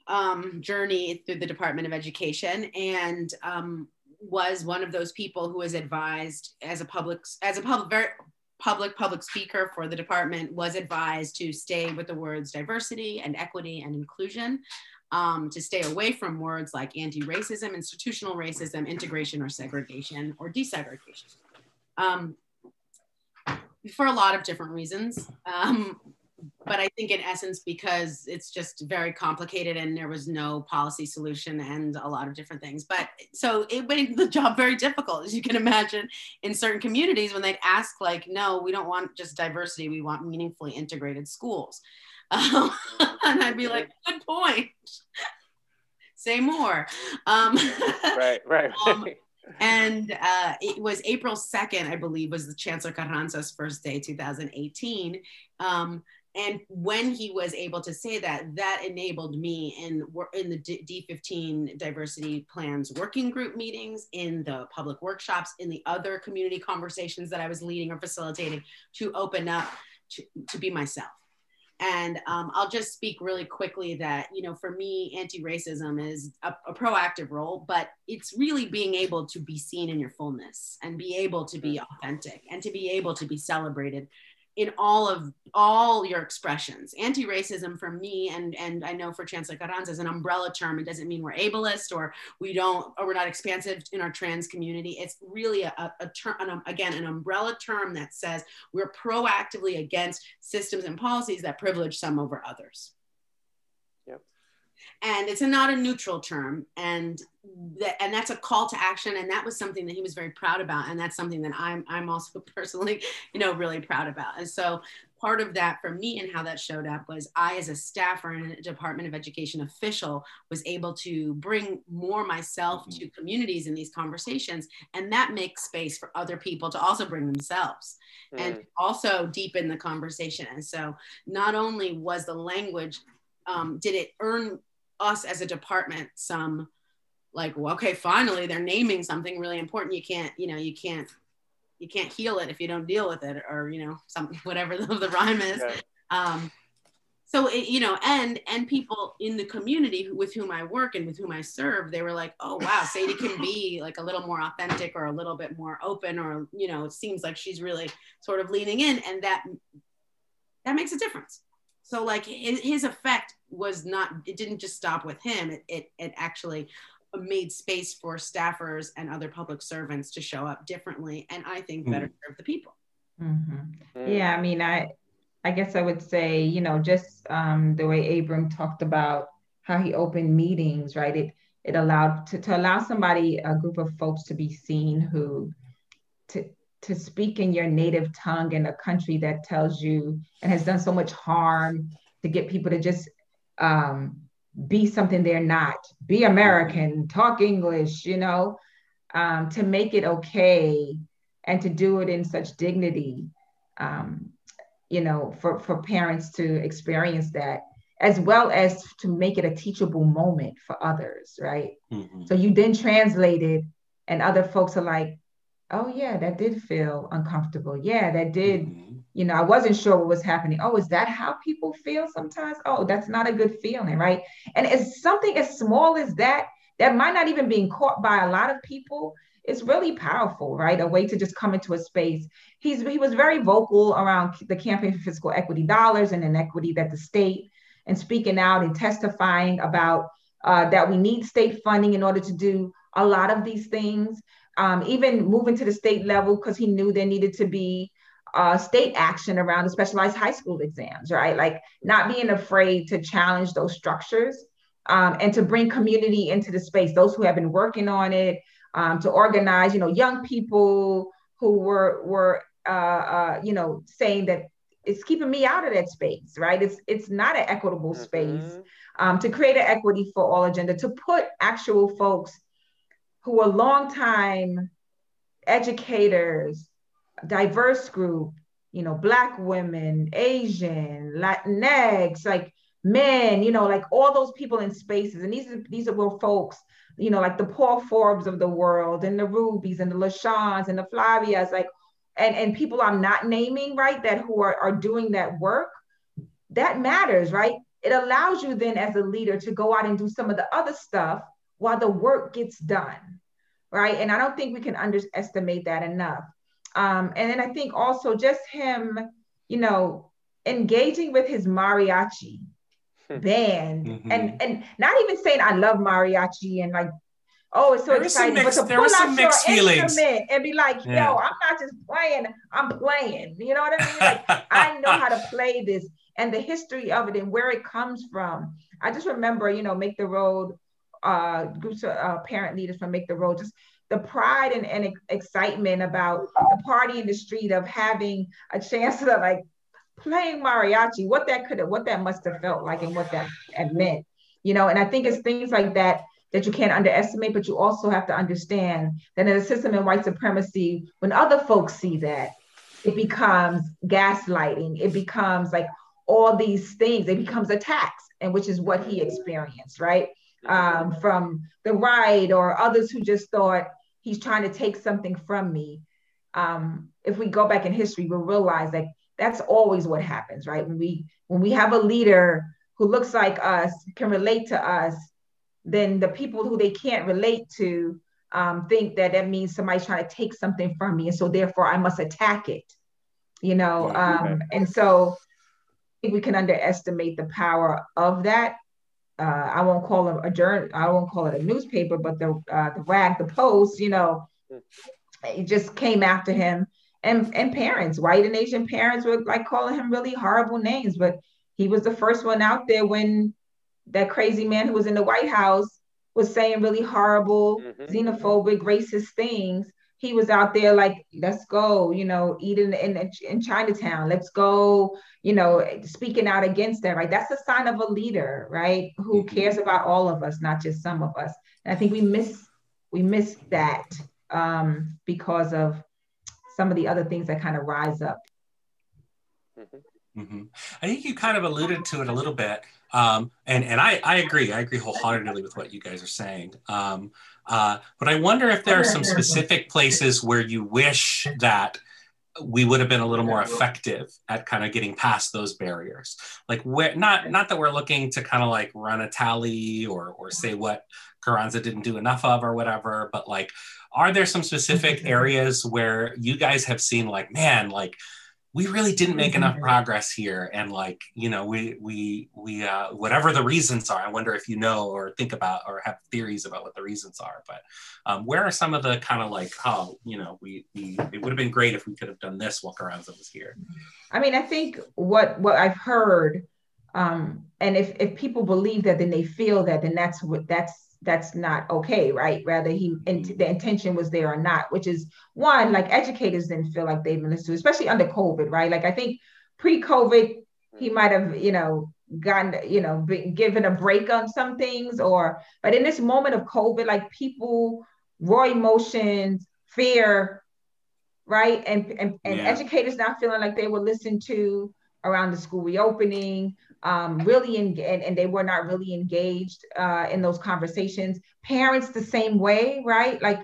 um, journey through the Department of Education and um, was one of those people who was advised as a public as a public public public speaker for the department was advised to stay with the words diversity and equity and inclusion um, to stay away from words like anti-racism institutional racism integration or segregation or desegregation. Um, for a lot of different reasons. Um, but I think in essence, because it's just very complicated and there was no policy solution and a lot of different things. But so it made the job very difficult, as you can imagine, in certain communities when they'd ask, like, no, we don't want just diversity, we want meaningfully integrated schools. Um, and I'd be like, good point. Say more. Um, right, right. um, and uh, it was April 2nd, I believe, was the Chancellor Carranza's first day, 2018. Um, and when he was able to say that that enabled me in in the d15 diversity plans working group meetings in the public workshops in the other community conversations that i was leading or facilitating to open up to, to be myself. And um, i'll just speak really quickly that you know for me anti-racism is a, a proactive role but it's really being able to be seen in your fullness and be able to be authentic and to be able to be celebrated in all of all your expressions. Anti-racism for me, and and I know for Chancellor Carranza is an umbrella term. It doesn't mean we're ableist or we don't or we're not expansive in our trans community. It's really a, a, term, an, um, again, an umbrella term that says we're proactively against systems and policies that privilege some over others and it's a, not a neutral term and that and that's a call to action and that was something that he was very proud about and that's something that i'm i'm also personally you know really proud about and so part of that for me and how that showed up was i as a staffer and a department of education official was able to bring more myself mm-hmm. to communities in these conversations and that makes space for other people to also bring themselves mm. and also deepen the conversation and so not only was the language um, did it earn us as a department some like well, okay finally they're naming something really important. You can't you know you can't you can't heal it if you don't deal with it or you know something whatever the, the rhyme is. Um, so it, you know and and people in the community with whom i work and with whom i serve they were like oh wow sadye can be like a little more authentic or a little bit more open or you know it seems like she's really sort of leaning in and that that makes a difference. So like his, his effect was not it didn't just stop with him it, it it actually made space for staffers and other public servants to show up differently and i think better mm-hmm. serve the people mm-hmm. yeah i mean i I guess I would say, you know, just um, the way Abram talked about how he opened meetings, right? It it allowed to, to allow somebody, a group of folks to be seen who to to speak in your native tongue in a country that tells you and has done so much harm to get people to just um, be something they're not, be American, talk English, you know, um, to make it okay and to do it in such dignity. Um, you know, for, for parents to experience that, as well as to make it a teachable moment for others, right? Mm-hmm. So you then translate it, and other folks are like, oh, yeah, that did feel uncomfortable. Yeah, that did, mm-hmm. you know, I wasn't sure what was happening. Oh, is that how people feel sometimes? Oh, that's not a good feeling, right? And it's something as small as that, that might not even being caught by a lot of people it's really powerful, right? A way to just come into a space. He's he was very vocal around the campaign for fiscal equity dollars and inequity that the state and speaking out and testifying about uh, that we need state funding in order to do a lot of these things. Um, even moving to the state level because he knew there needed to be uh, state action around the specialized high school exams, right? Like not being afraid to challenge those structures um, and to bring community into the space. Those who have been working on it, um, to organize, you know, young people who were were uh, uh, you know saying that it's keeping me out of that space, right? It's it's not an equitable mm-hmm. space um, to create an equity for all agenda to put actual folks who are longtime educators, diverse group, you know, black women, Asian, Latinx, like men, you know, like all those people in spaces. And these are these are folks you know, like the Paul Forbes of the world and the Rubies and the LaShawns and the Flavias, like, and, and people I'm not naming, right, that who are, are doing that work, that matters, right? It allows you then as a leader to go out and do some of the other stuff while the work gets done, right? And I don't think we can underestimate that enough. Um, and then I think also just him, you know, engaging with his mariachi, Hmm. band mm-hmm. and and not even saying I love mariachi and like oh it's so there exciting mixed, but to pull out your feelings. instrument and be like yeah. yo I'm not just playing I'm playing you know what I mean like I know how to play this and the history of it and where it comes from I just remember you know make the road uh groups of uh, parent leaders from make the road just the pride and, and excitement about the party in the street of having a chance to like playing mariachi, what that could have, what that must have felt like and what that meant, you know, and I think it's things like that that you can't underestimate, but you also have to understand that in a system in white supremacy, when other folks see that, it becomes gaslighting. It becomes like all these things. It becomes a tax, and which is what he experienced, right? Um, from the right or others who just thought he's trying to take something from me. Um, if we go back in history, we'll realize that that's always what happens, right? When we when we have a leader who looks like us, can relate to us, then the people who they can't relate to um, think that that means somebody's trying to take something from me, and so therefore I must attack it. You know, um, and so we can underestimate the power of that. Uh, I won't call it a journal. I won't call it a newspaper, but the uh, the rag, the post, you know, it just came after him and and parents, white and Asian parents were like calling him really horrible names. But he was the first one out there when that crazy man who was in the White House was saying really horrible, mm-hmm. xenophobic, racist things. He was out there like, let's go, you know, eating in, in, in Chinatown. Let's go, you know, speaking out against that, right? That's a sign of a leader, right? Who mm-hmm. cares about all of us, not just some of us. And I think we miss we miss that um, because of some of the other things that kind of rise up. Mm-hmm. mm-hmm. I think you kind of alluded to it a little bit, um, and and I, I agree. I agree wholeheartedly with what you guys are saying. Um, uh, but I wonder if there are some specific places where you wish that we would have been a little more effective at kind of getting past those barriers. Like we're not not that we're looking to kind of like run a tally or or say what Carranza didn't do enough of or whatever but like are there some specific areas where you guys have seen like man like we really didn't make enough mm-hmm. progress here and like you know we we we uh, whatever the reasons are i wonder if you know or think about or have theories about what the reasons are but um, where are some of the kind of like oh you know we, we it would have been great if we could have done this while Carranza was here i mean i think what what i've heard um, and if if people believe that then they feel that then that's what that's that's not okay, right? Rather, he in, mm-hmm. the intention was there or not, which is one like educators didn't feel like they've been listened to, especially under COVID, right? Like I think pre-COVID, he mm-hmm. might have you know gotten you know been given a break on some things, or but in this moment of COVID, like people raw emotions, fear, right, and and, and yeah. educators not feeling like they were listened to around the school reopening um, really in, and, and, they were not really engaged uh, in those conversations. Parents the same way, right? Like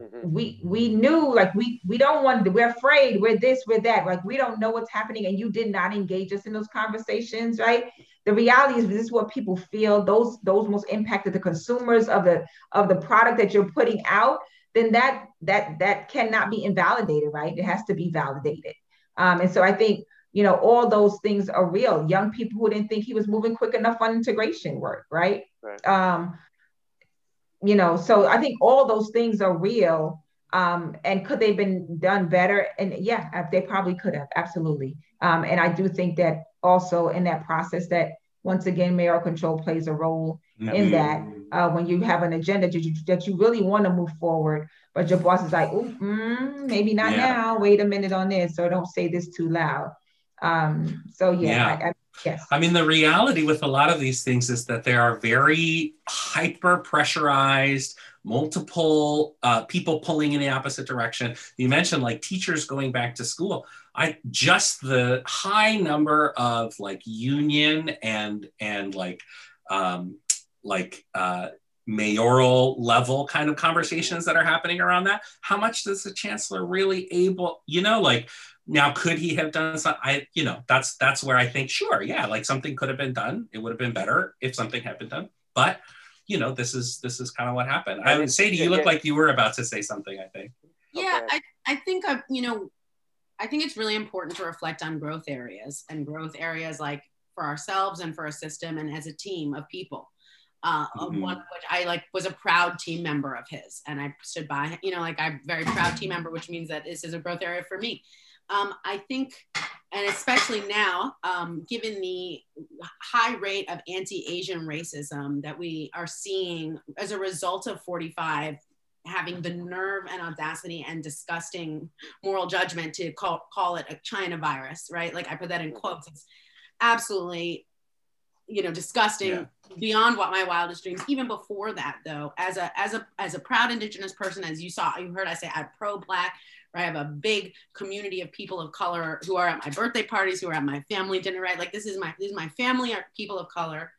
mm-hmm. we we knew like we we don't want to, we're afraid, we're this, we're that. Like we don't know what's happening, and you did not engage us in those conversations, right? The reality is this is what people feel. Those those most impacted the consumers of the of the product that you're putting out. Then that that that cannot be invalidated, right? It has to be validated. Um, and so I think you know, all those things are real. Young people who didn't think he was moving quick enough on integration work, right? right. Um, you know, so I think all those things are real. Um, and could they have been done better? And yeah, they probably could have, absolutely. Um, and I do think that also in that process that once again, mayoral control plays a role mm-hmm. in that. Uh, when you have an agenda that you, that you really want to move forward, but your boss is like, mm, maybe not yeah. now. Wait a minute on this, or don't say this too loud. Um, so yeah, yeah. I, I, yes. I mean, the reality with a lot of these things is that they are very hyper pressurized, multiple uh, people pulling in the opposite direction. You mentioned like teachers going back to school. I just the high number of like union and and like um, like uh, mayoral level kind of conversations that are happening around that. How much does the chancellor really able, you know, like now, could he have done something? I, you know, that's that's where I think, sure, yeah, like something could have been done. It would have been better if something had been done. But you know, this is this is kind of what happened. I would say to you, look like you were about to say something. I think. Yeah, I I think I you know, I think it's really important to reflect on growth areas and growth areas like for ourselves and for a system and as a team of people. Uh, mm-hmm. one which I like was a proud team member of his, and I stood by. You know, like I'm very proud team member, which means that this is a growth area for me. Um, I think, and especially now, um, given the high rate of anti Asian racism that we are seeing as a result of 45 having the nerve and audacity and disgusting moral judgment to call, call it a China virus, right? Like I put that in quotes. It's absolutely, you know, disgusting yeah. beyond what my wildest dreams. Even before that, though, as a as a as a proud Indigenous person, as you saw, you heard I say I'm pro Black, right? I have a big community of people of color who are at my birthday parties, who are at my family dinner, right? Like this is my this is my family are people of color.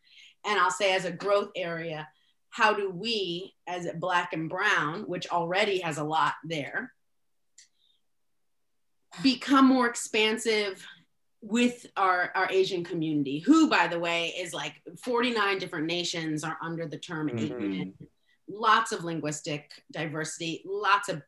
And I'll say as a growth area, how do we as black and brown, which already has a lot there, become more expansive with our, our Asian community, who, by the way, is like 49 different nations are under the term mm-hmm. Asian. Lots of linguistic diversity, lots of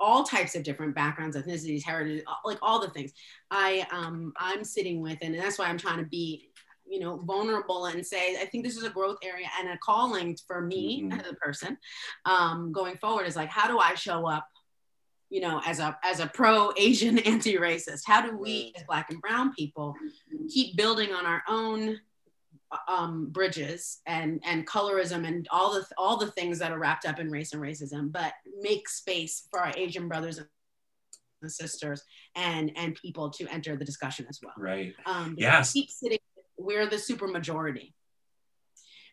all types of different backgrounds, ethnicities, heritage, like all the things. I um, I'm sitting with, and that's why I'm trying to be, you know, vulnerable and say I think this is a growth area and a calling for me mm-hmm. as a person um, going forward. Is like how do I show up, you know, as a as a pro Asian anti racist? How do we as Black and Brown people keep building on our own um, bridges and and colorism and all the all the things that are wrapped up in race and racism, but make space for our Asian brothers and sisters and and people to enter the discussion as well. Right. Um, yes. Keep sitting. We're the super majority.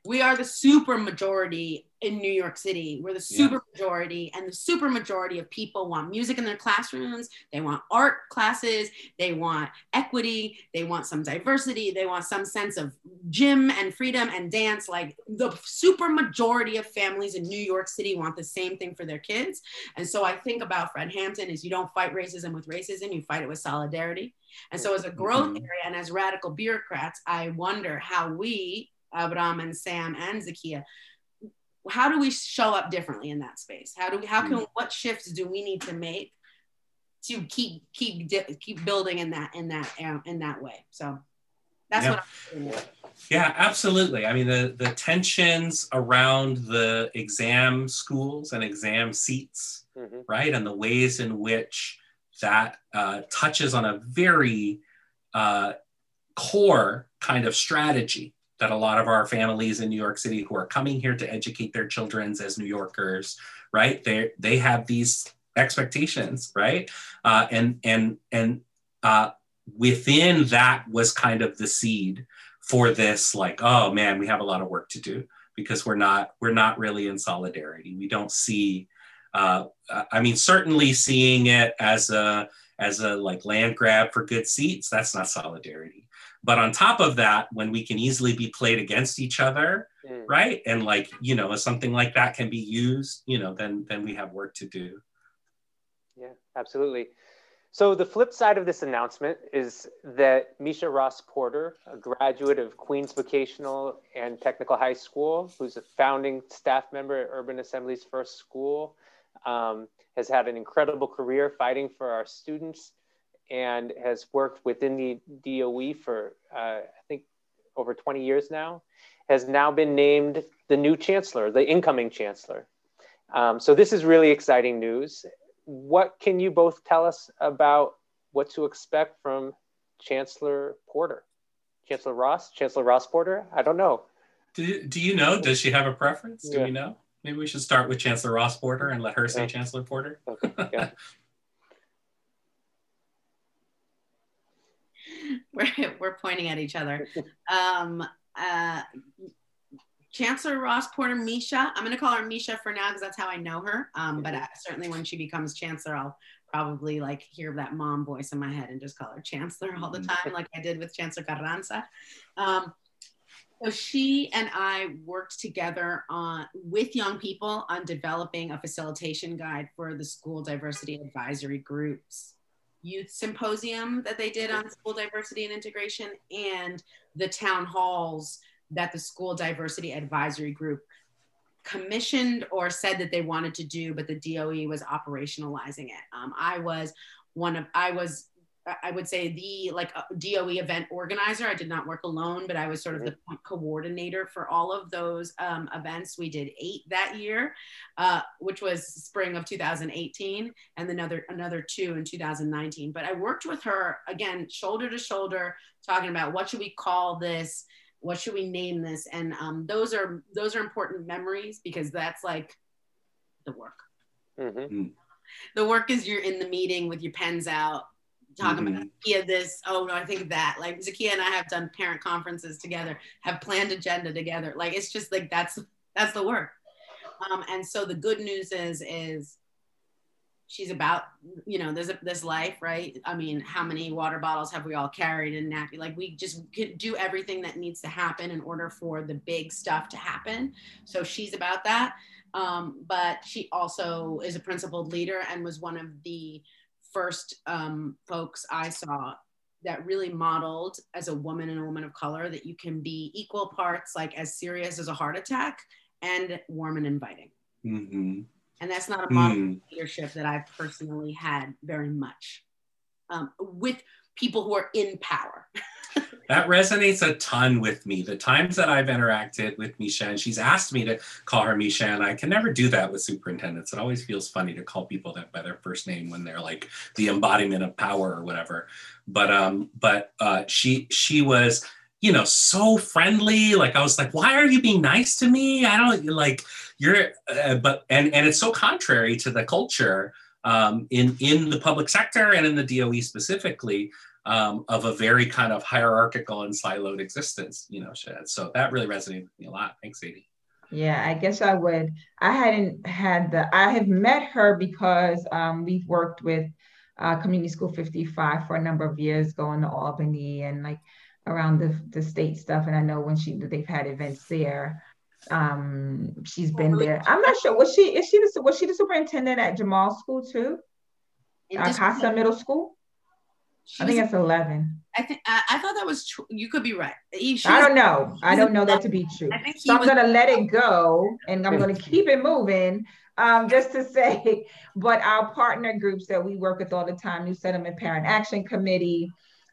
We are the super majority in New York City. We're the super yeah. majority, and the super majority of people want music in their classrooms. They want art classes. They want equity. They want some diversity. They want some sense of gym and freedom and dance. Like the super majority of families in New York City want the same thing for their kids. And so I think about Fred Hampton is you don't fight racism with racism, you fight it with solidarity. And so as a growth mm-hmm. area and as radical bureaucrats, I wonder how we, Abraham and Sam and Zakiyah, how do we show up differently in that space how do we how can mm. what shifts do we need to make to keep keep keep building in that in that um, in that way so that's yeah. what I'm yeah absolutely i mean the the tensions around the exam schools and exam seats mm-hmm. right and the ways in which that uh, touches on a very uh, core kind of strategy that a lot of our families in New York City who are coming here to educate their children as New Yorkers, right? They they have these expectations, right? Uh, and and and uh, within that was kind of the seed for this, like, oh man, we have a lot of work to do because we're not we're not really in solidarity. We don't see. Uh, I mean, certainly seeing it as a as a like land grab for good seats, that's not solidarity. But on top of that, when we can easily be played against each other, mm. right? And like, you know, something like that can be used, you know, then then we have work to do. Yeah, absolutely. So the flip side of this announcement is that Meisha Ross Porter, a graduate of Queens Vocational and Technical High School, who's a founding staff member at Urban Assembly's first school, um, has had an incredible career fighting for our students and has worked within the DOE for, uh, I think, over 20 years now, has now been named the new chancellor, the incoming chancellor. Um, so this is really exciting news. What can you both tell us about what to expect from Chancellor Porter? Chancellor Ross? Chancellor Ross Porter? I don't know. Do, do you know? Does she have a preference? Do yeah. we know? Maybe we should start with Chancellor Ross Porter and let her say yeah. Chancellor Porter. Okay. Yeah. we're, we're pointing at each other. Um, uh, Chancellor Ross Porter Meisha. I'm going to call her Meisha for now because that's how I know her. Um, but uh, certainly when she becomes Chancellor, I'll probably like hear that mom voice in my head and just call her Chancellor all the mm-hmm. time, like I did with Chancellor Carranza. Um, so she and I worked together on with young people on developing a facilitation guide for the school diversity advisory groups youth symposium that they did on school diversity and integration and the town halls that the school diversity advisory group commissioned or said that they wanted to do but the doe was operationalizing it. Um, i was one of i was I would say the like uh, DOE event organizer. I did not work alone, but I was sort of the coordinator for all of those um, events. We did eight that year, uh, which was spring of 2018, and then another another two in 2019. But I worked with her again, shoulder to shoulder, talking about what should we call this, what should we name this, and um, those are those are important memories because that's like the work. Mm-hmm. Mm. The work is you're in the meeting with your pens out talking mm-hmm. about Zakiyah this, oh no, I think that. Like Zakiyah and I have done parent conferences together, have planned agenda together. Like it's just like that's that's the work. Um, and so the good news is is she's about you know there's a, this life right i mean how many water bottles have we all carried in nappy like we just do everything that needs to happen in order for the big stuff to happen so she's about that um, but she also is a principled leader and was one of the first um, folks I saw that really modeled as a woman and a woman of color that you can be equal parts, like as serious as a heart attack and warm and inviting. Mm-hmm. And that's not a model mm. leadership that I've personally had very much um, with people who are in power. that resonates a ton with me. The times that I've interacted with Meisha, and she's asked me to call her Meisha, and I can never do that with superintendents. It always feels funny to call people that by their first name when they're like the embodiment of power or whatever. But um, but uh, she she was you know so friendly. Like I was like, why are you being nice to me? I don't like you're. Uh, but and and it's so contrary to the culture um, in in the public sector and in the DOE specifically um, of a very kind of hierarchical and siloed existence, you know, Shad. So that really resonated with me a lot. Thanks, Sadye. Yeah, I guess I would. I hadn't had the, I have met her because um, we've worked with uh, Community School 55 for a number of years, going to Albany and like around the, the state stuff. And I know when she, they've had events there, um, she's been there. I'm not sure. Was she, is she, the, was she the superintendent at Jamal School too? Uh, Casa Middle School? I think it's 11. I think I, I, thought that was true. You could be right. I don't know. I don't know that to be true. So I'm gonna let it go, and I'm gonna keep it moving. Um, just to say, but our partner groups that we work with all the time, New Settlement Parent Action Committee,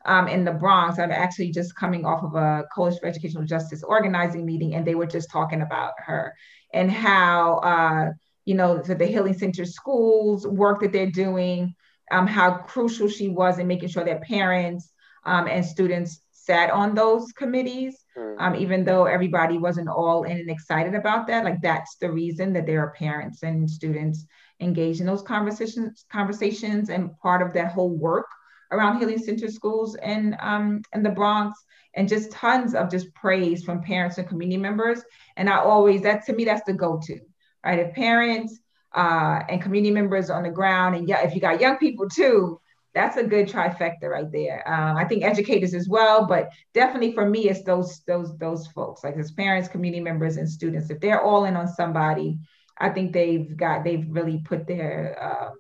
um, in the Bronx. I'm actually just coming off of a Coalition for Educational Justice organizing meeting, and they were just talking about her and how, uh, you know, for the Healing Center schools work that they're doing, um, how crucial she was in making sure that parents um, and students sat on those committees, hmm. um, even though everybody wasn't all in and excited about that. Like that's the reason that there are parents and students engaged in those conversations, conversations, and part of that whole work around Healing Center schools in um, in the Bronx, and just tons of just praise from parents and community members. And I always that to me that's the go-to, right? If parents uh, and community members on the ground, and yeah, if you got young people too, that's a good trifecta right there. Um, I think educators as well, but definitely for me, it's those those those folks, like as parents, community members, and students. If they're all in on somebody, I think they've got they've really put their um,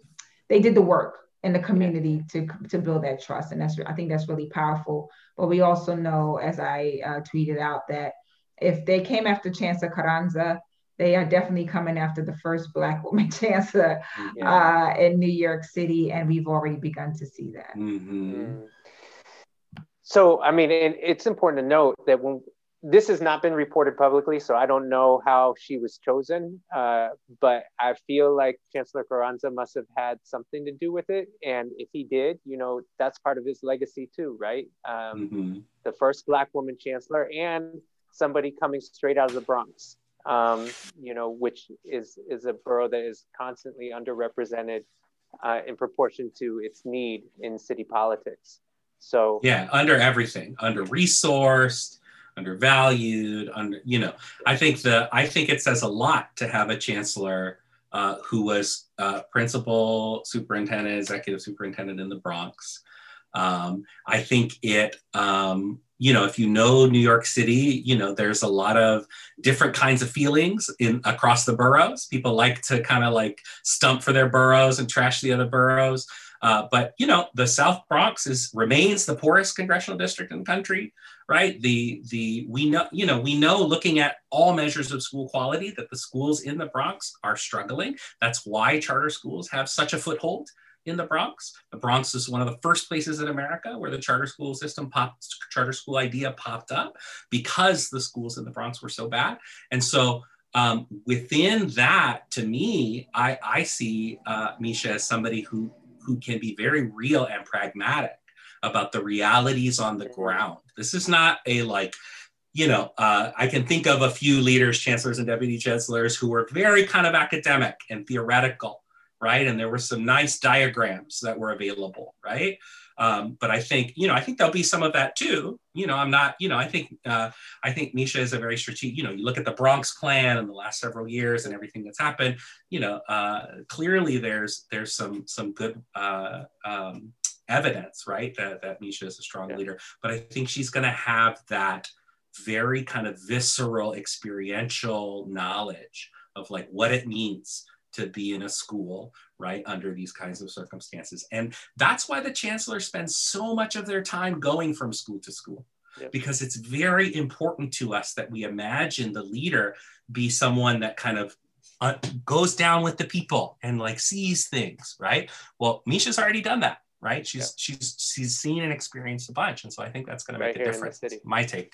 they did the work in the community to to build that trust, and that's I think that's really powerful. But we also know, as I uh, tweeted out, that if they came after Chancellor Carranza, they are definitely coming after the first Black woman chancellor yeah. uh, in New York City, and we've already begun to see that. Mm-hmm. Mm. So, I mean, it's important to note that when this has not been reported publicly, so I don't know how she was chosen, uh, but I feel like Chancellor Carranza must have had something to do with it. And if he did, you know, that's part of his legacy too, right? Um, mm-hmm. The first Black woman chancellor and somebody coming straight out of the Bronx um, you know, which is is a borough that is constantly underrepresented uh, in proportion to its need in city politics. So yeah, under everything, under resourced, undervalued, under you know, I think the I think it says a lot to have a chancellor uh, who was uh, principal superintendent, executive superintendent in the Bronx. Um, I think it um, you know if you know new york city you know there's a lot of different kinds of feelings in across the boroughs. People like to kind of like stump for their boroughs and trash the other boroughs. Uh, but you know the south bronx is remains the poorest congressional district in the country right the the we know you know we know looking at all measures of school quality that the schools in the bronx are struggling that's why charter schools have such a foothold in the Bronx. The Bronx is one of the first places in America where the charter school system popped, charter school idea popped up because the schools in the Bronx were so bad. And so um, within that, to me, I, I see uh, Meisha as somebody who, who can be very real and pragmatic about the realities on the ground. This is not a like, you know, uh, I can think of a few leaders, chancellors and deputy chancellors, who were very kind of academic and theoretical right? And there were some nice diagrams that were available, right? Um, but I think, you know, I think there'll be some of that too. You know, I'm not, you know, I think, uh, I think Meisha is a very strategic, you know, you look at the Bronx plan in the last several years and everything that's happened, you know, uh, clearly there's, there's some, some good, uh, um, evidence, right? That, that Meisha is a strong yeah. leader, but I think she's going to have that very kind of visceral experiential knowledge of like what it means to be in a school, right, under these kinds of circumstances. And that's why the chancellor spends so much of their time going from school to school. Yep. Because it's very important to us that we imagine the leader be someone that kind of uh, goes down with the people and like sees things, right? Well, Meisha's already done that, right? She's yep. she's she's seen and experienced a bunch, and so I think that's going right to make a difference. My take.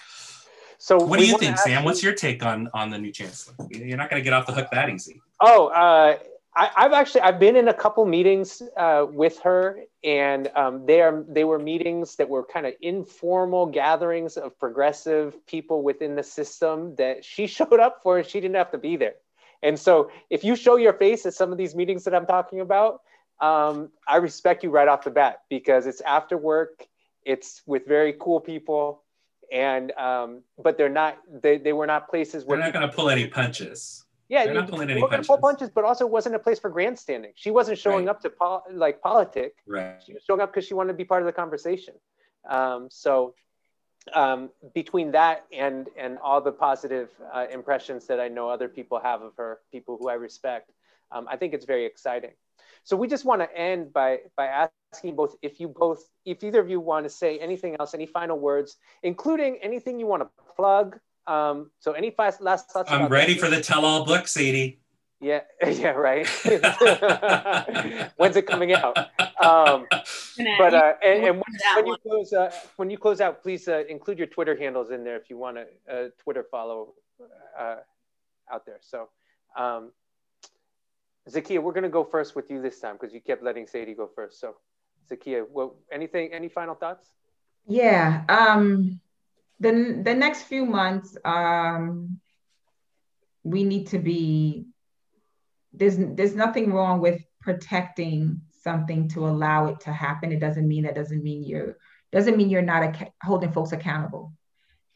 So, what do you think, Sam? You... What's your take on on the new chancellor? You're not going to get off the hook that easy. Oh, uh, I, have actually I've been in a couple meetings uh, with her, and um, they are they were meetings that were kind of informal gatherings of progressive people within the system that she showed up for, and she didn't have to be there. And so, if you show your face at some of these meetings that I'm talking about, um, I respect you right off the bat because it's after work it's with very cool people, and um, but they're not. They, they were not places where they're not going to pull any punches. Yeah, they're not pulling any punches. Pull punches, but also wasn't a place for grandstanding. She wasn't showing right. up to pol- like politic. Right. She was showing up because she wanted to be part of the conversation. Um, so um, between that and and all the positive uh, impressions that I know other people have of her, people who I respect, um, I think it's very exciting. So we just want to end by by asking both if you both if either of you want to say anything else, any final words, including anything you want to plug. Um, so any last thoughts? I'm ready that? for the tell-all book, Sadye. Yeah, yeah, right. When's it coming out? Um, but uh, and, and when, when, you close, uh, when you close out, please uh, include your Twitter handles in there if you want to a, Twitter follow uh, out there. So, um, Zakiyah, we're going to go first with you this time because you kept letting Sadye go first. So, Zakiyah, what, anything, any final thoughts? Yeah. Um, the the next few months, um, we need to be there's there's nothing wrong with protecting something to allow it to happen. It doesn't mean that doesn't mean you're doesn't mean you're not holding folks accountable.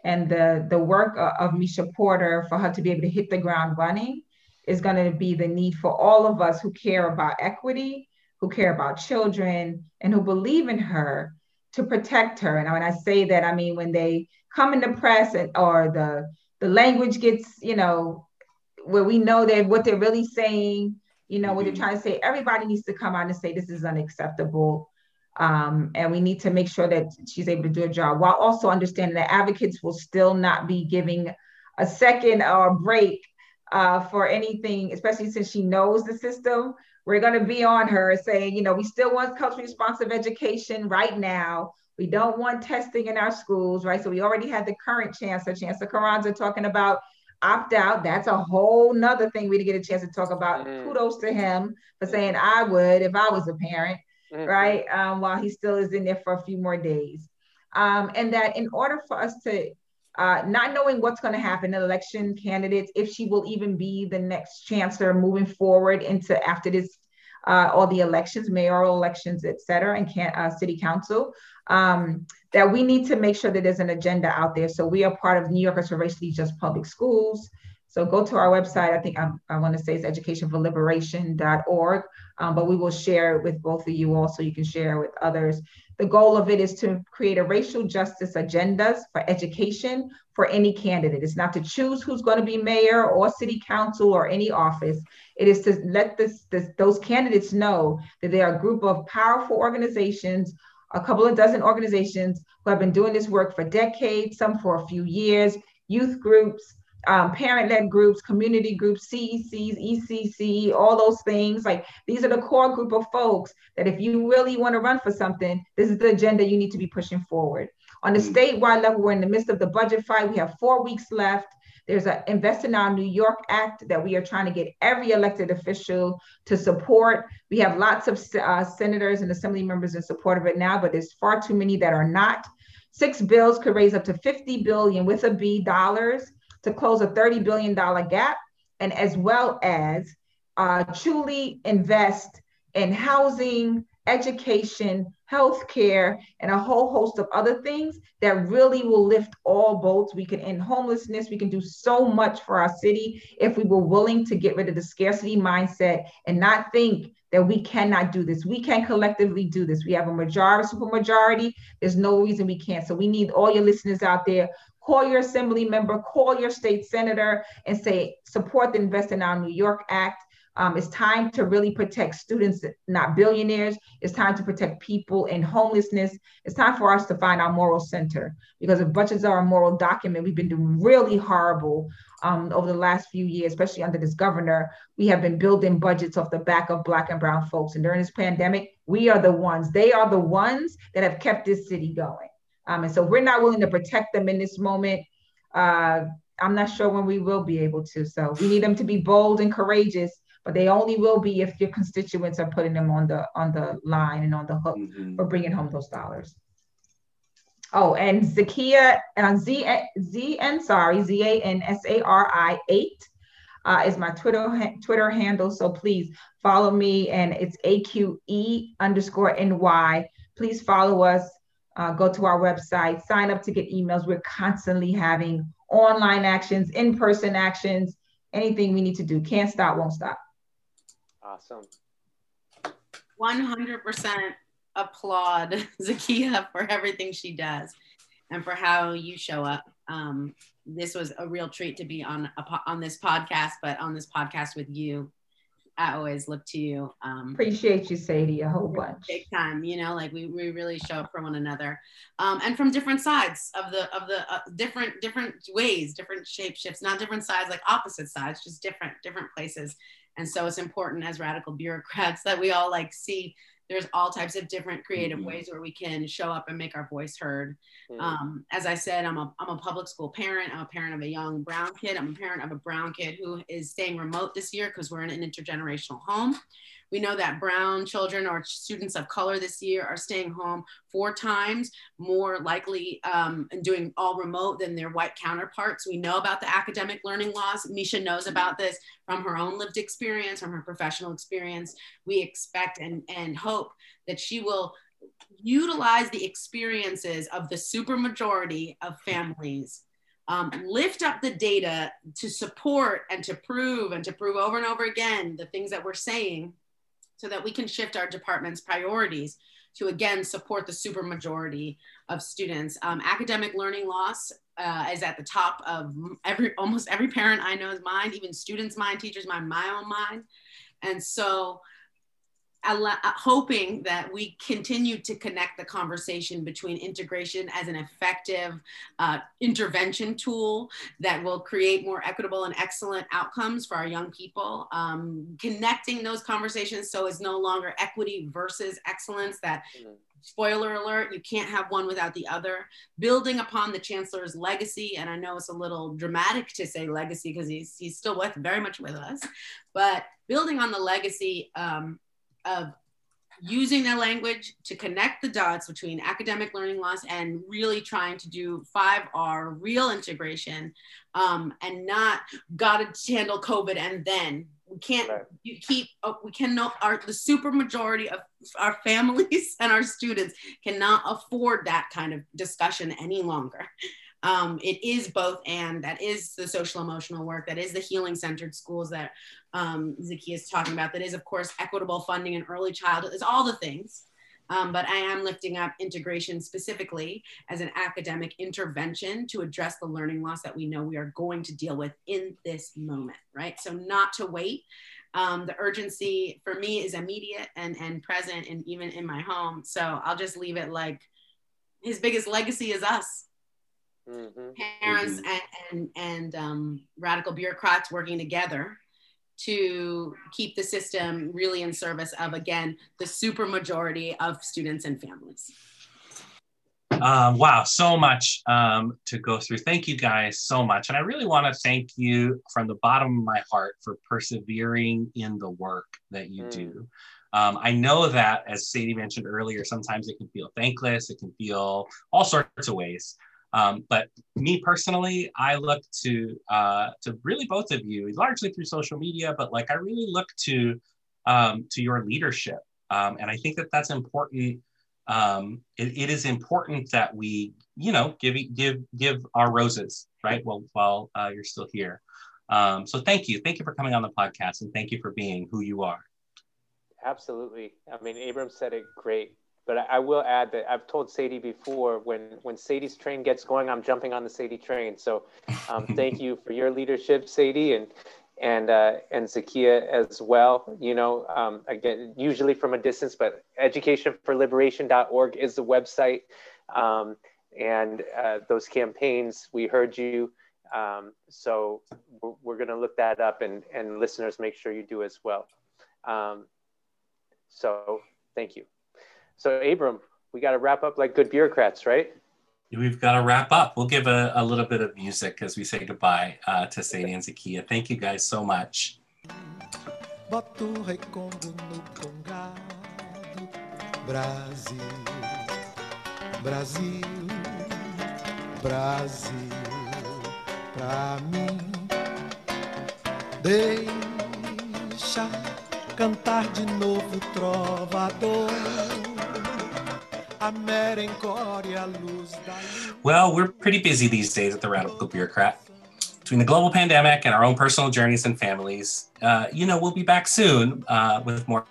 And the the work of, Meisha Porter for her to be able to hit the ground running is going to be the need for all of us who care about equity, who care about children, and who believe in her to protect her. And when I say that, I mean when they come in the press and, or the the language gets, you know, where we know that what they're really saying, you know, mm-hmm. what they're trying to say, everybody needs to come out and say this is unacceptable. Um, and we need to make sure that she's able to do a job while also understanding that advocates will still not be giving a second or a break uh, for anything, especially since she knows the system. We're going to be on her saying, you know, we still want culturally responsive education right now. We don't want testing in our schools, right? So we already had the current chancellor, Chancellor Carranza, talking about opt out. That's a whole nother thing we didn't get a chance to talk about. Mm. Kudos to him for saying I would if I was a parent, mm-hmm. right? Um, while he still is in there for a few more days. Um, and that in order for us to uh, not knowing what's going to happen, election candidates, if she will even be the next chancellor moving forward into after this, uh, all the elections, mayoral elections, et cetera, and can, uh, city council um, that we need to make sure that there's an agenda out there. So we are part of New Yorkers for Racially Just Public Schools. So go to our website. I think I, I want to say it's educationforliberation.org, um, but we will share it with both of you also. You can share with others. The goal of it is to create a racial justice agendas for education for any candidate. It's not to choose who's going to be mayor or city council or any office. It is to let this, this, those candidates know that they are a group of powerful organizations a couple of dozen organizations who have been doing this work for decades, some for a few years, youth groups, um, parent-led groups, community groups, CECs, ECC, all those things. Like these are the core group of folks that if you really want to run for something, this is the agenda you need to be pushing forward. On the mm. statewide level, we're in the midst of the budget fight. We have four weeks left. There's an Invest in Our New York Act that we are trying to get every elected official to support. We have lots of uh, senators and assembly members in support of it now, but there's far too many that are not. Six bills could raise up to 50 billion with a B dollars to close a $30 billion gap, and as well as uh, truly invest in housing, education, healthcare, and a whole host of other things that really will lift all boats. We can end homelessness. We can do so much for our city if we were willing to get rid of the scarcity mindset and not think that we cannot do this. We can collectively do this. We have a majority, super majority. There's no reason we can't. So we need all your listeners out there. Call your assembly member, call your state senator, and say, support the Invest in Our New York Act. Um, it's time to really protect students, not billionaires. It's time to protect people in homelessness. It's time for us to find our moral center because if budgets are a moral document, we've been doing really horrible um, over the last few years, especially under this governor. We have been building budgets off the back of Black and Brown folks. And during this pandemic, we are the ones, they are the ones that have kept this city going. Um, and so we're not willing to protect them in this moment. Uh, I'm not sure when we will be able to. So we need them to be bold and courageous but they only will be if your constituents are putting them on the on the line and on the hook mm-hmm. for bringing home those dollars. Oh, and Zakiyah uh, Z Z N sorry Z A N S A R I eight uh, is my Twitter ha- Twitter handle. So please follow me, and it's A Q E underscore N Y. Please follow us. Uh, go to our website, sign up to get emails. We're constantly having online actions, in person actions, anything we need to do. Can't stop, won't stop. Awesome. 100% applaud Zakiyah for everything she does and for how you show up. Um, this was a real treat to be on a, on this podcast, but on this podcast with you I always look to you. Um, Appreciate you, Sadye, a whole bunch. Big time, you know, like we, we really show up for one another, um, and from different sides of the of the uh, different different ways, different shape shifts, not different sides, like opposite sides, just different different places. And so it's important as radical bureaucrats that we all like see there's all types of different creative mm-hmm. ways where we can show up and make our voice heard. Mm-hmm. Um, as I said, I'm a, I'm a public school parent. I'm a parent of a young brown kid. I'm a parent of a brown kid who is staying remote this year because we're in an intergenerational home. We know that brown children or students of color this year are staying home four times more likely um, and doing all remote than their white counterparts. We know about the academic learning loss. Meisha knows about this from her own lived experience, from her professional experience. We expect and, and hope that she will utilize the experiences of the supermajority of families um, lift up the data to support and to prove and to prove over and over again the things that we're saying so that we can shift our department's priorities to again support the supermajority of students. Um, academic learning loss uh, is at the top of every almost every parent I know's mind, even students' mind, teachers' mind, my own mind. And so hoping that we continue to connect the conversation between integration as an effective uh, intervention tool that will create more equitable and excellent outcomes for our young people. Um, connecting those conversations so it's no longer equity versus excellence that mm-hmm. spoiler alert you can't have one without the other building upon the chancellor's legacy and i know it's a little dramatic to say legacy because he's, he's still with very much with us but building on the legacy um, of using their language to connect the dots between academic learning loss and really trying to do 5R real integration um, and not got to handle COVID and then we can't right. you keep uh, we cannot our the super majority of our families and our students cannot afford that kind of discussion any longer um, it is both and that is the social emotional work that is the healing centered schools that um, is talking about that is of course equitable funding in early childhood is all the things um, but I am lifting up integration specifically as an academic intervention to address the learning loss that we know we are going to deal with in this moment, right? So, not to wait. Um, the urgency for me is immediate and, and present, and even in my home. So, I'll just leave it like his biggest legacy is us mm-hmm. parents mm-hmm. and and, and um, radical bureaucrats working together to keep the system really in service of again the super majority of students and families um, wow so much um, to go through thank you guys so much and i really want to thank you from the bottom of my heart for persevering in the work that you mm. do um, I know that, as Sadye mentioned earlier, sometimes it can feel thankless. It can feel all sorts of ways. Um, but me personally, I look to uh, to really both of you, largely through social media, but like I really look to um, to your leadership, um, and I think that that's important. Um, it, it is important that we, you know, give give give our roses right while while uh, you're still here. Um, so thank you, thank you for coming on the podcast, and thank you for being who you are. Absolutely. I mean, Abram said it great but I, will add that I've told Sadye before when when Sadye's train gets going, I'm jumping on the Sadye train. So um, thank you for your leadership, Sadye, and and uh, and Zakiyah as well. You know, um, again, usually from a distance, but educationforliberation.org is the website, um, and uh, those campaigns. We heard you, um, so we're, we're going to look that up, and and listeners, make sure you do as well. Um, so thank you. So, Abram, we got to wrap up like good bureaucrats, right? We've got to wrap up. We'll give a, a little bit of music as we say goodbye uh, to Sadye and Zakiyah. Thank you guys so much. Brasil, Brasil, Brasil, pra mim. Deixa cantar de novo trovador Well, we're pretty busy these days at the Radical Bureaucrat. Between the global pandemic and our own personal journeys and families, uh, you know, we'll be back soon uh, with more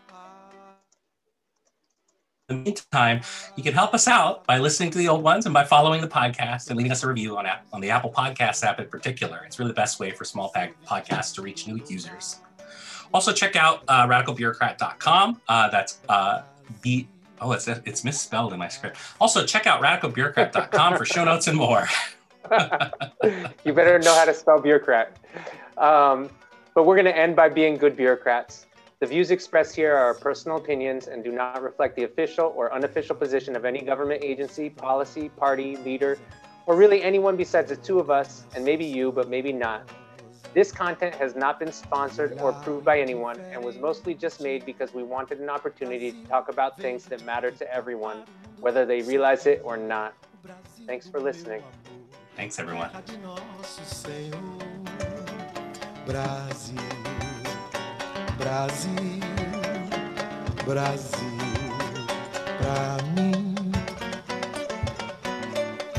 in the meantime, you can help us out by listening to the old ones and by following the podcast and leaving us a review on, on the Apple Podcast app in particular. It's really the best way for small podcasts to reach new users. Also, check out uh, radicalbureaucrat.com. Uh, that's uh, B. Oh, it's it's misspelled in my script. Also, check out radicalbureaucrat.com for show notes and more. you better know how to spell bureaucrat. Um, but we're going to end by being good bureaucrats. The views expressed here are personal opinions and do not reflect the official or unofficial position of any government agency, policy, party, leader, or really anyone besides the two of us, and maybe you, but maybe not. This content has not been sponsored or approved by anyone and was mostly just made because we wanted an opportunity to talk about things that matter to everyone, whether they realize it or not. Thanks for listening. Thanks, everyone. Brasil, Brasil, pra mim.